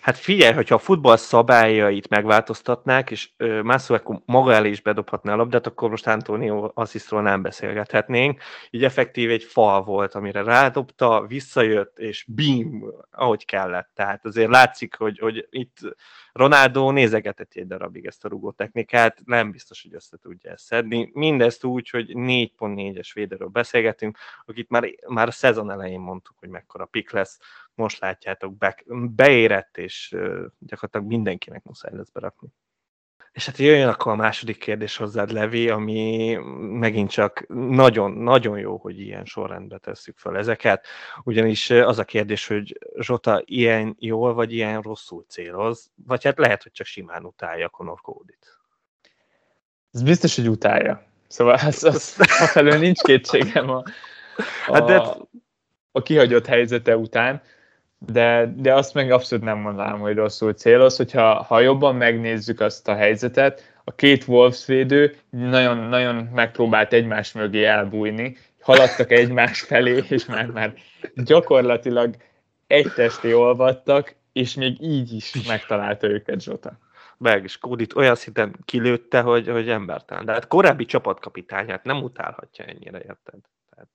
Hát figyelj, hogyha a futball szabályait megváltoztatnák, és Masuaku maga elé is bedobhatná a labdát, akkor most Antonio asszisztról nem beszélgethetnénk. Így effektív egy fal volt, amire rádobta, visszajött, és bim, ahogy kellett. Tehát azért látszik, hogy, hogy itt Ronaldo nézegetett egy darabig ezt a rugó technikát, nem biztos, hogy össze tudja ezt szedni. Mindezt úgy, hogy 4.4-es védőről beszélgetünk, akit már, már a szezon elején mondtuk, hogy mekkora pik lesz, most látjátok, be, beérett, és gyakorlatilag mindenkinek muszáj lesz berakni. És hát jöjjön akkor a második kérdés hozzád, Levi, ami megint csak nagyon-nagyon jó, hogy ilyen sorrendbe tesszük fel ezeket, ugyanis az a kérdés, hogy Zsota ilyen jól vagy ilyen rosszul céloz, vagy hát lehet, hogy csak simán utálja Conor Cody-t. Ez biztos, hogy utálja. Szóval az, az, [laughs] felől nincs kétségem a, a, hát de... a kihagyott helyzete után de, de azt meg abszolút nem mondanám, hogy rosszul céloz, hogyha ha jobban megnézzük azt a helyzetet, a két Wolves védő nagyon, nagyon megpróbált egymás mögé elbújni, haladtak egymás felé, és már, már gyakorlatilag egy testé olvadtak, és még így is megtalálta őket Zsota. Meg, és Kódit olyan szinten kilőtte, hogy, hogy embertelen. De hát korábbi csapatkapitányát nem utálhatja ennyire, érted? Tehát,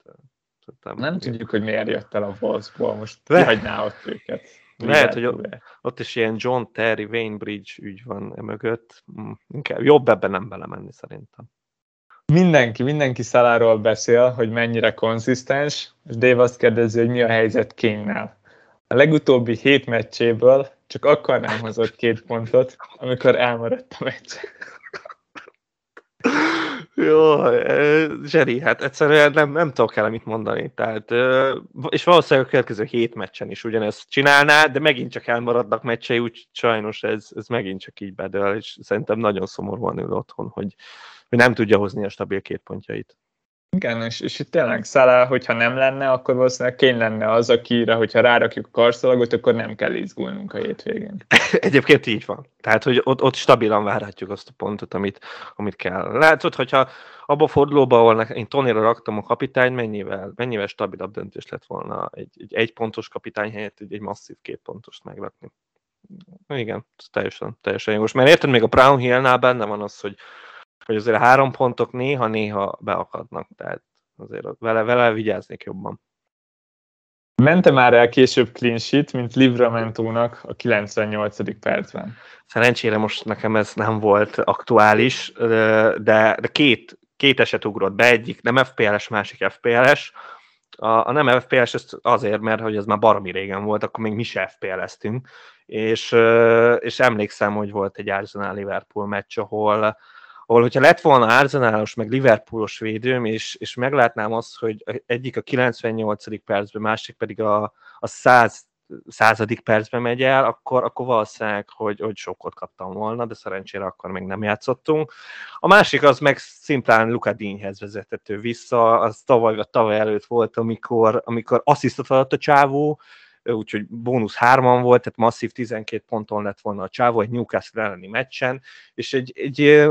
nem, nem tudjuk, hogy miért jött el a Wolfsból, most kihagyná ott őket. Lehet, hogy ott, is ilyen John Terry, Wayne Bridge ügy van e mögött. Hm, inkább jobb ebben nem belemenni szerintem. Mindenki, mindenki szaláról beszél, hogy mennyire konzisztens, és Dave azt kérdezi, hogy mi a helyzet Kénnel. A legutóbbi hét meccséből csak akkor nem hozott két pontot, amikor elmaradt a meccs. Jó, Zseri, hát egyszerűen nem, nem tudok el mit mondani. Tehát, és valószínűleg a következő hét meccsen is ugyanezt csinálná, de megint csak elmaradnak meccsei, úgy sajnos ez, ez megint csak így bedől, és szerintem nagyon szomorúan ül otthon, hogy, hogy nem tudja hozni a stabil két pontjait. Igen, és, és itt tényleg Szállá, hogyha nem lenne, akkor valószínűleg kény lenne az, akire, hogyha rárakjuk a karszalagot, akkor nem kell izgulnunk a hétvégén. [laughs] Egyébként így van. Tehát, hogy ott, ott stabilan várhatjuk azt a pontot, amit, amit kell. Látod, hogyha abba a fordulóba, ahol én Tonira raktam a kapitány, mennyivel, mennyivel stabilabb döntés lett volna egy, egy, egy pontos kapitány helyett egy, egy masszív két pontost megrakni. Igen, teljesen, teljesen jogos. Mert érted, még a Brown Hill-nál benne van az, hogy hogy azért a három pontok néha-néha beakadnak, tehát azért vele, vele vigyáznék jobban. Mente már el később clean sheet, mint Livramentónak a 98. percben? Szerencsére most nekem ez nem volt aktuális, de, de két, két eset ugrott be, egyik nem FPL-es, másik FPL-es. A, a nem FPL-es azért, mert hogy ez már baromi régen volt, akkor még mi se FPL-eztünk, és, és emlékszem, hogy volt egy Arsenal-Liverpool meccs, ahol, ahol hogyha lett volna Arsenalos, meg Liverpoolos védőm, és, és meglátnám azt, hogy egyik a 98. percben, másik pedig a, a 100 századik percben megy el, akkor, akkor valószínűleg, hogy, hogy sokkot kaptam volna, de szerencsére akkor még nem játszottunk. A másik az meg szimplán Luka Dínhez vezethető vissza, az tavaly vagy tavaly előtt volt, amikor, amikor asszisztot adott a csávó, úgyhogy bónusz hárman volt, tehát masszív 12 ponton lett volna a csávó egy Newcastle elleni meccsen, és egy, egy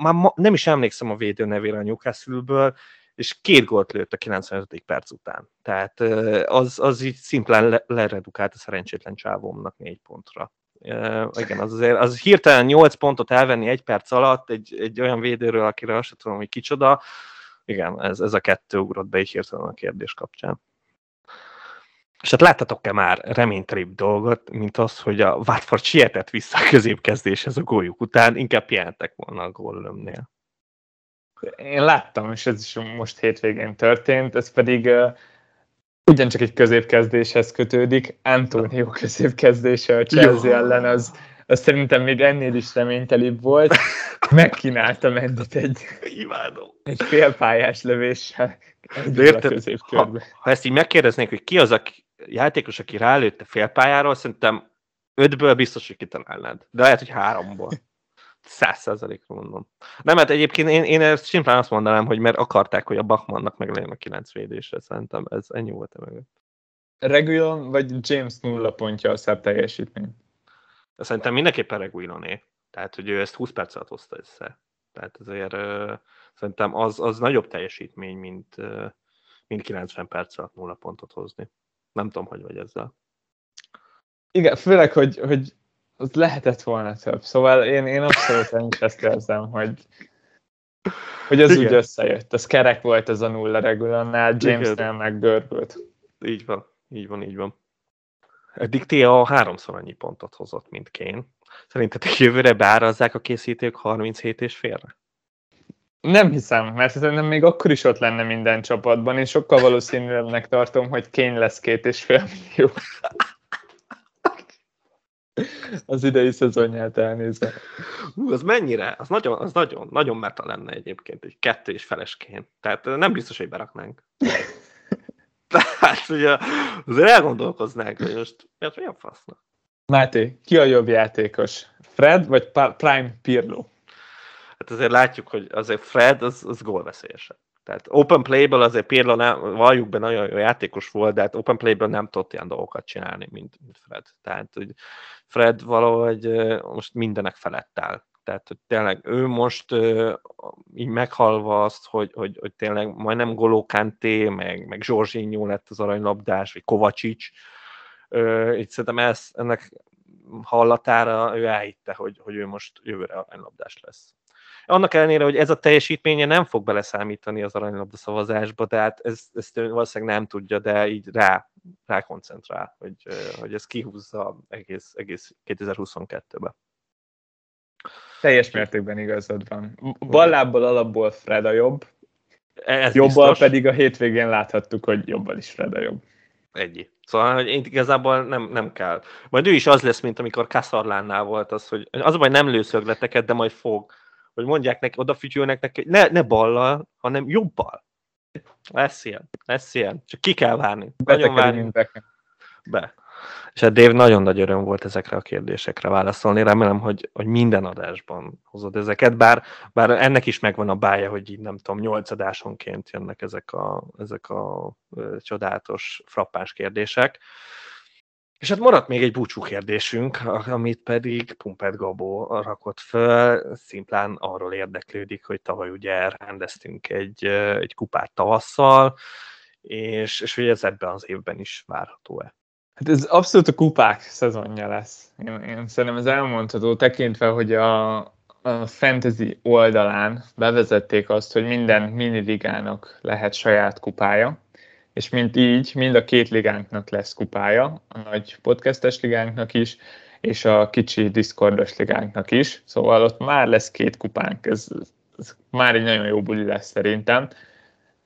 már ma, nem is emlékszem a védő nevére a Newcastle-ből, és két gólt lőtt a 95. perc után. Tehát az, az így szimplán le, leredukált a szerencsétlen csávómnak négy pontra. Uh, igen, az azért, az hirtelen 8 pontot elvenni egy perc alatt egy, egy olyan védőről, akire azt sem tudom, hogy kicsoda, igen, ez, ez a kettő ugrott be így hirtelen a kérdés kapcsán. És hát láttatok-e már reménytelibb dolgot, mint az, hogy a Watford sietett vissza a középkezdéshez a góljuk után, inkább pihentek volna a gólölömnél. Én láttam, és ez is most hétvégén történt, ez pedig uh, ugyancsak egy középkezdéshez kötődik. Antonio középkezdése a Chelsea Jó. ellen, az, az szerintem még ennél is reménytelibb volt. [laughs] Megkínálta Mendit egy, Imádom. egy félpályás lövéssel. De érted, ha, ha ezt így megkérdeznék, hogy ki az, aki, játékos, aki rálőtte félpályáról, szerintem ötből biztos, hogy kitalálnád. De lehet, hogy háromból. Száz százalékra mondom. Nem, mert egyébként én, én ezt simplán azt mondanám, hogy mert akarták, hogy a Bachmannnak meg legyen a kilenc védésre. Szerintem ez ennyi volt a mögött. Regulon vagy James nulla pontja a szebb teljesítmény? Szerintem mindenképpen Reguloné. Tehát, hogy ő ezt 20 perc alatt hozta össze. Tehát azért szerintem az, az nagyobb teljesítmény, mint, uh, mint 90 perc alatt nulla pontot hozni. Nem tudom, hogy vagy ezzel. Igen, főleg, hogy, hogy az lehetett volna több. Szóval én, én abszolút is ezt érzem, hogy, hogy az Igen. úgy összejött. Az kerek volt ez a nulla regulannál, Jamesnél meg görbült. Így van, így van, így van. Eddig Tia háromszor annyi pontot hozott, mint Kén. Szerintetek jövőre beárazzák a készítők 37 és félre? Nem hiszem, mert szerintem még akkor is ott lenne minden csapatban, és sokkal valószínűbbnek tartom, hogy kény lesz két és fél millió. Az idei szezonját elnézve. Hú, az mennyire? Az nagyon, az nagyon, nagyon meta lenne egyébként, egy kettő és felesként. Tehát nem biztos, hogy beraknánk. [laughs] Tehát ugye azért elgondolkoznánk, hogy most miért olyan fasznak. Máté, ki a jobb játékos? Fred vagy Prime Pirlo? Hát azért látjuk, hogy azért Fred az, az gólveszélyesebb. Tehát open playből azért Pirlo nem, valljuk be, nagyon jó játékos volt, de hát open playből nem tudott ilyen dolgokat csinálni, mint, mint Fred. Tehát, hogy Fred valahogy most mindenek felett áll. Tehát, hogy tényleg ő most így meghalva azt, hogy, hogy, hogy tényleg majdnem Goló Kanté, meg, meg Zsorzsinyó lett az aranylabdás, vagy Kovacsics, így szerintem ez, ennek hallatára ő elhitte, hogy, hogy ő most jövőre aranylabdás lesz. Annak ellenére, hogy ez a teljesítménye nem fog beleszámítani az aranylabda szavazásba, tehát ezt, ezt valószínűleg nem tudja, de így rá, rá koncentrál, hogy, hogy ez kihúzza egész, egész 2022-be. Teljes mértékben igazad van. Ballából alapból Fred a jobb, ez jobbal biztos. pedig a hétvégén láthattuk, hogy jobbal is Fred a jobb. Egy. Szóval, hogy én igazából nem, nem kell. Majd ő is az lesz, mint amikor Kaszarlánnál volt az, hogy az a baj, nem lőszögleteket, de majd fog hogy mondják neki, odafütyülnek neki, ne, ne ballal, hanem jobbal. Lesz ilyen, lesz ilyen. Csak ki kell várni. Nagyon várni. Be. És hát Dave nagyon nagy öröm volt ezekre a kérdésekre válaszolni. Remélem, hogy, hogy minden adásban hozod ezeket, bár, bár ennek is megvan a bája, hogy így nem tudom, nyolc adásonként jönnek ezek a, ezek a csodálatos, frappáns kérdések. És hát maradt még egy búcsú kérdésünk, amit pedig Pumpet Gabó rakott föl, szimplán arról érdeklődik, hogy tavaly ugye rendeztünk egy, egy kupát tavasszal, és, és hogy ez ebben az évben is várható-e? Hát ez abszolút a kupák szezonja lesz. Én, én szerintem ez elmondható, tekintve, hogy a, a fantasy oldalán bevezették azt, hogy minden miniligának lehet saját kupája, és mint így, mind a két ligánknak lesz kupája, a nagy podcastes ligánknak is, és a kicsi Discordos ligánknak is, szóval ott már lesz két kupánk, ez, ez már egy nagyon jó buli lesz szerintem,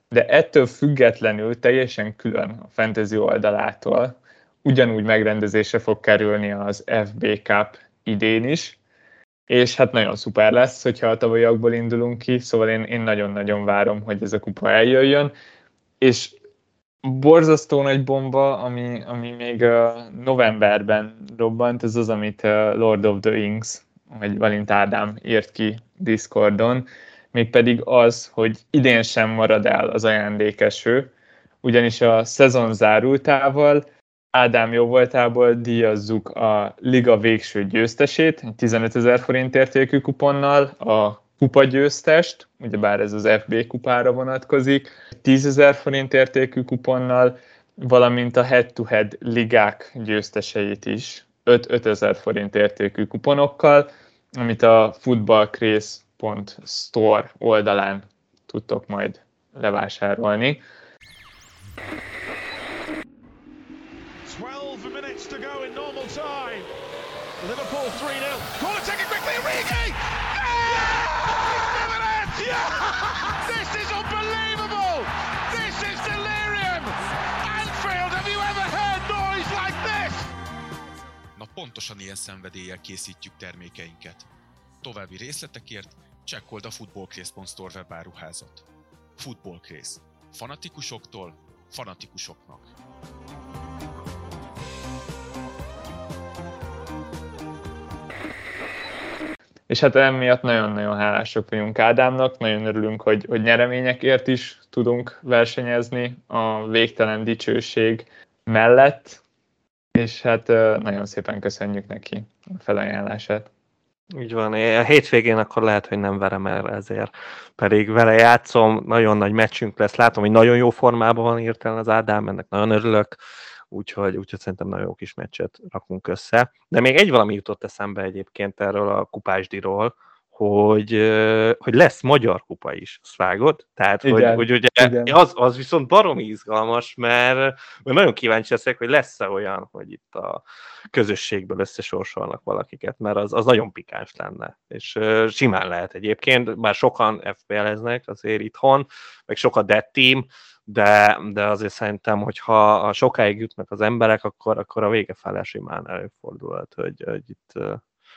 de ettől függetlenül teljesen külön a fantasy oldalától. Ugyanúgy megrendezésre fog kerülni az FB Cup idén is, és hát nagyon szuper lesz, hogyha a tavalyiakból indulunk ki, szóval én, én nagyon-nagyon várom, hogy ez a kupa eljöjjön, és borzasztó nagy bomba, ami, ami még uh, novemberben robbant, ez az, amit uh, Lord of the Rings, vagy Valint Ádám írt ki Discordon, mégpedig az, hogy idén sem marad el az ajándékeső, ugyanis a szezon zárultával Ádám jó voltából díjazzuk a liga végső győztesét, 15 ezer forint értékű kuponnal, a kupa győztest, ugyebár ez az FB kupára vonatkozik, 10 ezer forint értékű kuponnal, valamint a head-to-head ligák győzteseit is 5 ezer forint értékű kuponokkal, amit a footballcraze.store oldalán tudtok majd levásárolni. 12 minutes to go in normal time. Liverpool 3-0. Corner taken quickly, Origi! This is unbelievable! This is delirium! Anfield, have you ever heard noise like this? Na pontosan ilyen szenvedéllyel készítjük termékeinket. További részletekért csekkold a footballcraze.store webáruházat. Footballcraze. Fanatikusoktól fanatikusoknak. És hát emiatt nagyon-nagyon hálások vagyunk Ádámnak, nagyon örülünk, hogy, hogy nyereményekért is tudunk versenyezni a végtelen dicsőség mellett, és hát nagyon szépen köszönjük neki a felajánlását. Így van, a hétvégén akkor lehet, hogy nem verem el ezért, pedig vele játszom, nagyon nagy meccsünk lesz, látom, hogy nagyon jó formában van írtelen az Ádám, ennek nagyon örülök, úgyhogy, úgyhogy szerintem nagyon jó kis meccset rakunk össze. De még egy valami jutott eszembe egyébként erről a kupásdiról, hogy, hogy lesz magyar kupa is, azt vágod? Tehát, igen, hogy, hogy ugye igen. Az, az viszont baromi izgalmas, mert, mert nagyon kíváncsi leszek, hogy lesz-e olyan, hogy itt a közösségből összesorsolnak valakiket, mert az, az nagyon pikáns lenne, és uh, simán lehet egyébként, bár sokan FPL-eznek azért itthon, meg sok a dead team, de, de azért szerintem, hogyha sokáig jutnak az emberek, akkor, akkor a vége felé simán előfordulhat, hogy, hogy itt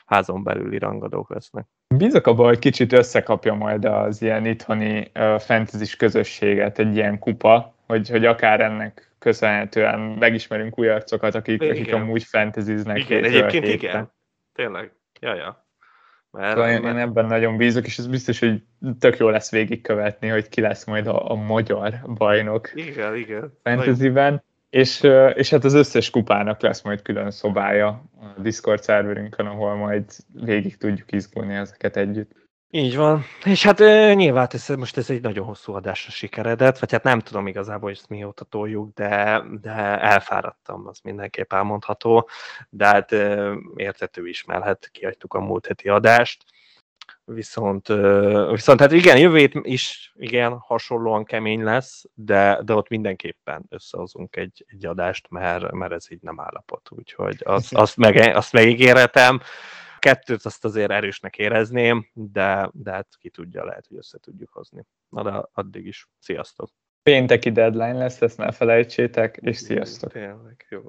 házon belüli rangadók lesznek. Bízok abban, hogy kicsit összekapja majd az ilyen itthoni uh, fantasy közösséget egy ilyen kupa, hogy, hogy akár ennek köszönhetően megismerünk új arcokat, akik, akik amúgy fantaziznek. Igen, egyébként héten. igen. Tényleg. Ja, ja. Mert, szóval én, én ebben nagyon bízok, és ez biztos, hogy tök jó lesz végigkövetni, hogy ki lesz majd a, a magyar bajnok. Igen, igen. Fantasyben. És, és hát az összes kupának lesz majd külön szobája a Discord szerverünkön, ahol majd végig tudjuk izgulni ezeket együtt. Így van. És hát nyilván ez, most ez egy nagyon hosszú adásra sikeredett, vagy hát nem tudom igazából, hogy ezt mióta toljuk, de, de elfáradtam, az mindenképp elmondható, de hát értető is, mert hát kiadtuk a múlt heti adást. Viszont, viszont hát igen, jövő is igen, hasonlóan kemény lesz, de, de ott mindenképpen összehozunk egy, egy adást, mert, mert ez így nem állapot, úgyhogy azt, azt, meg, azt megígérhetem. Kettőt azt azért erősnek érezném, de, de hát ki tudja, lehet, hogy össze tudjuk hozni. Na de addig is. Sziasztok! Pénteki deadline lesz, ezt ne felejtsétek, és sziasztok! Tényleg, jó.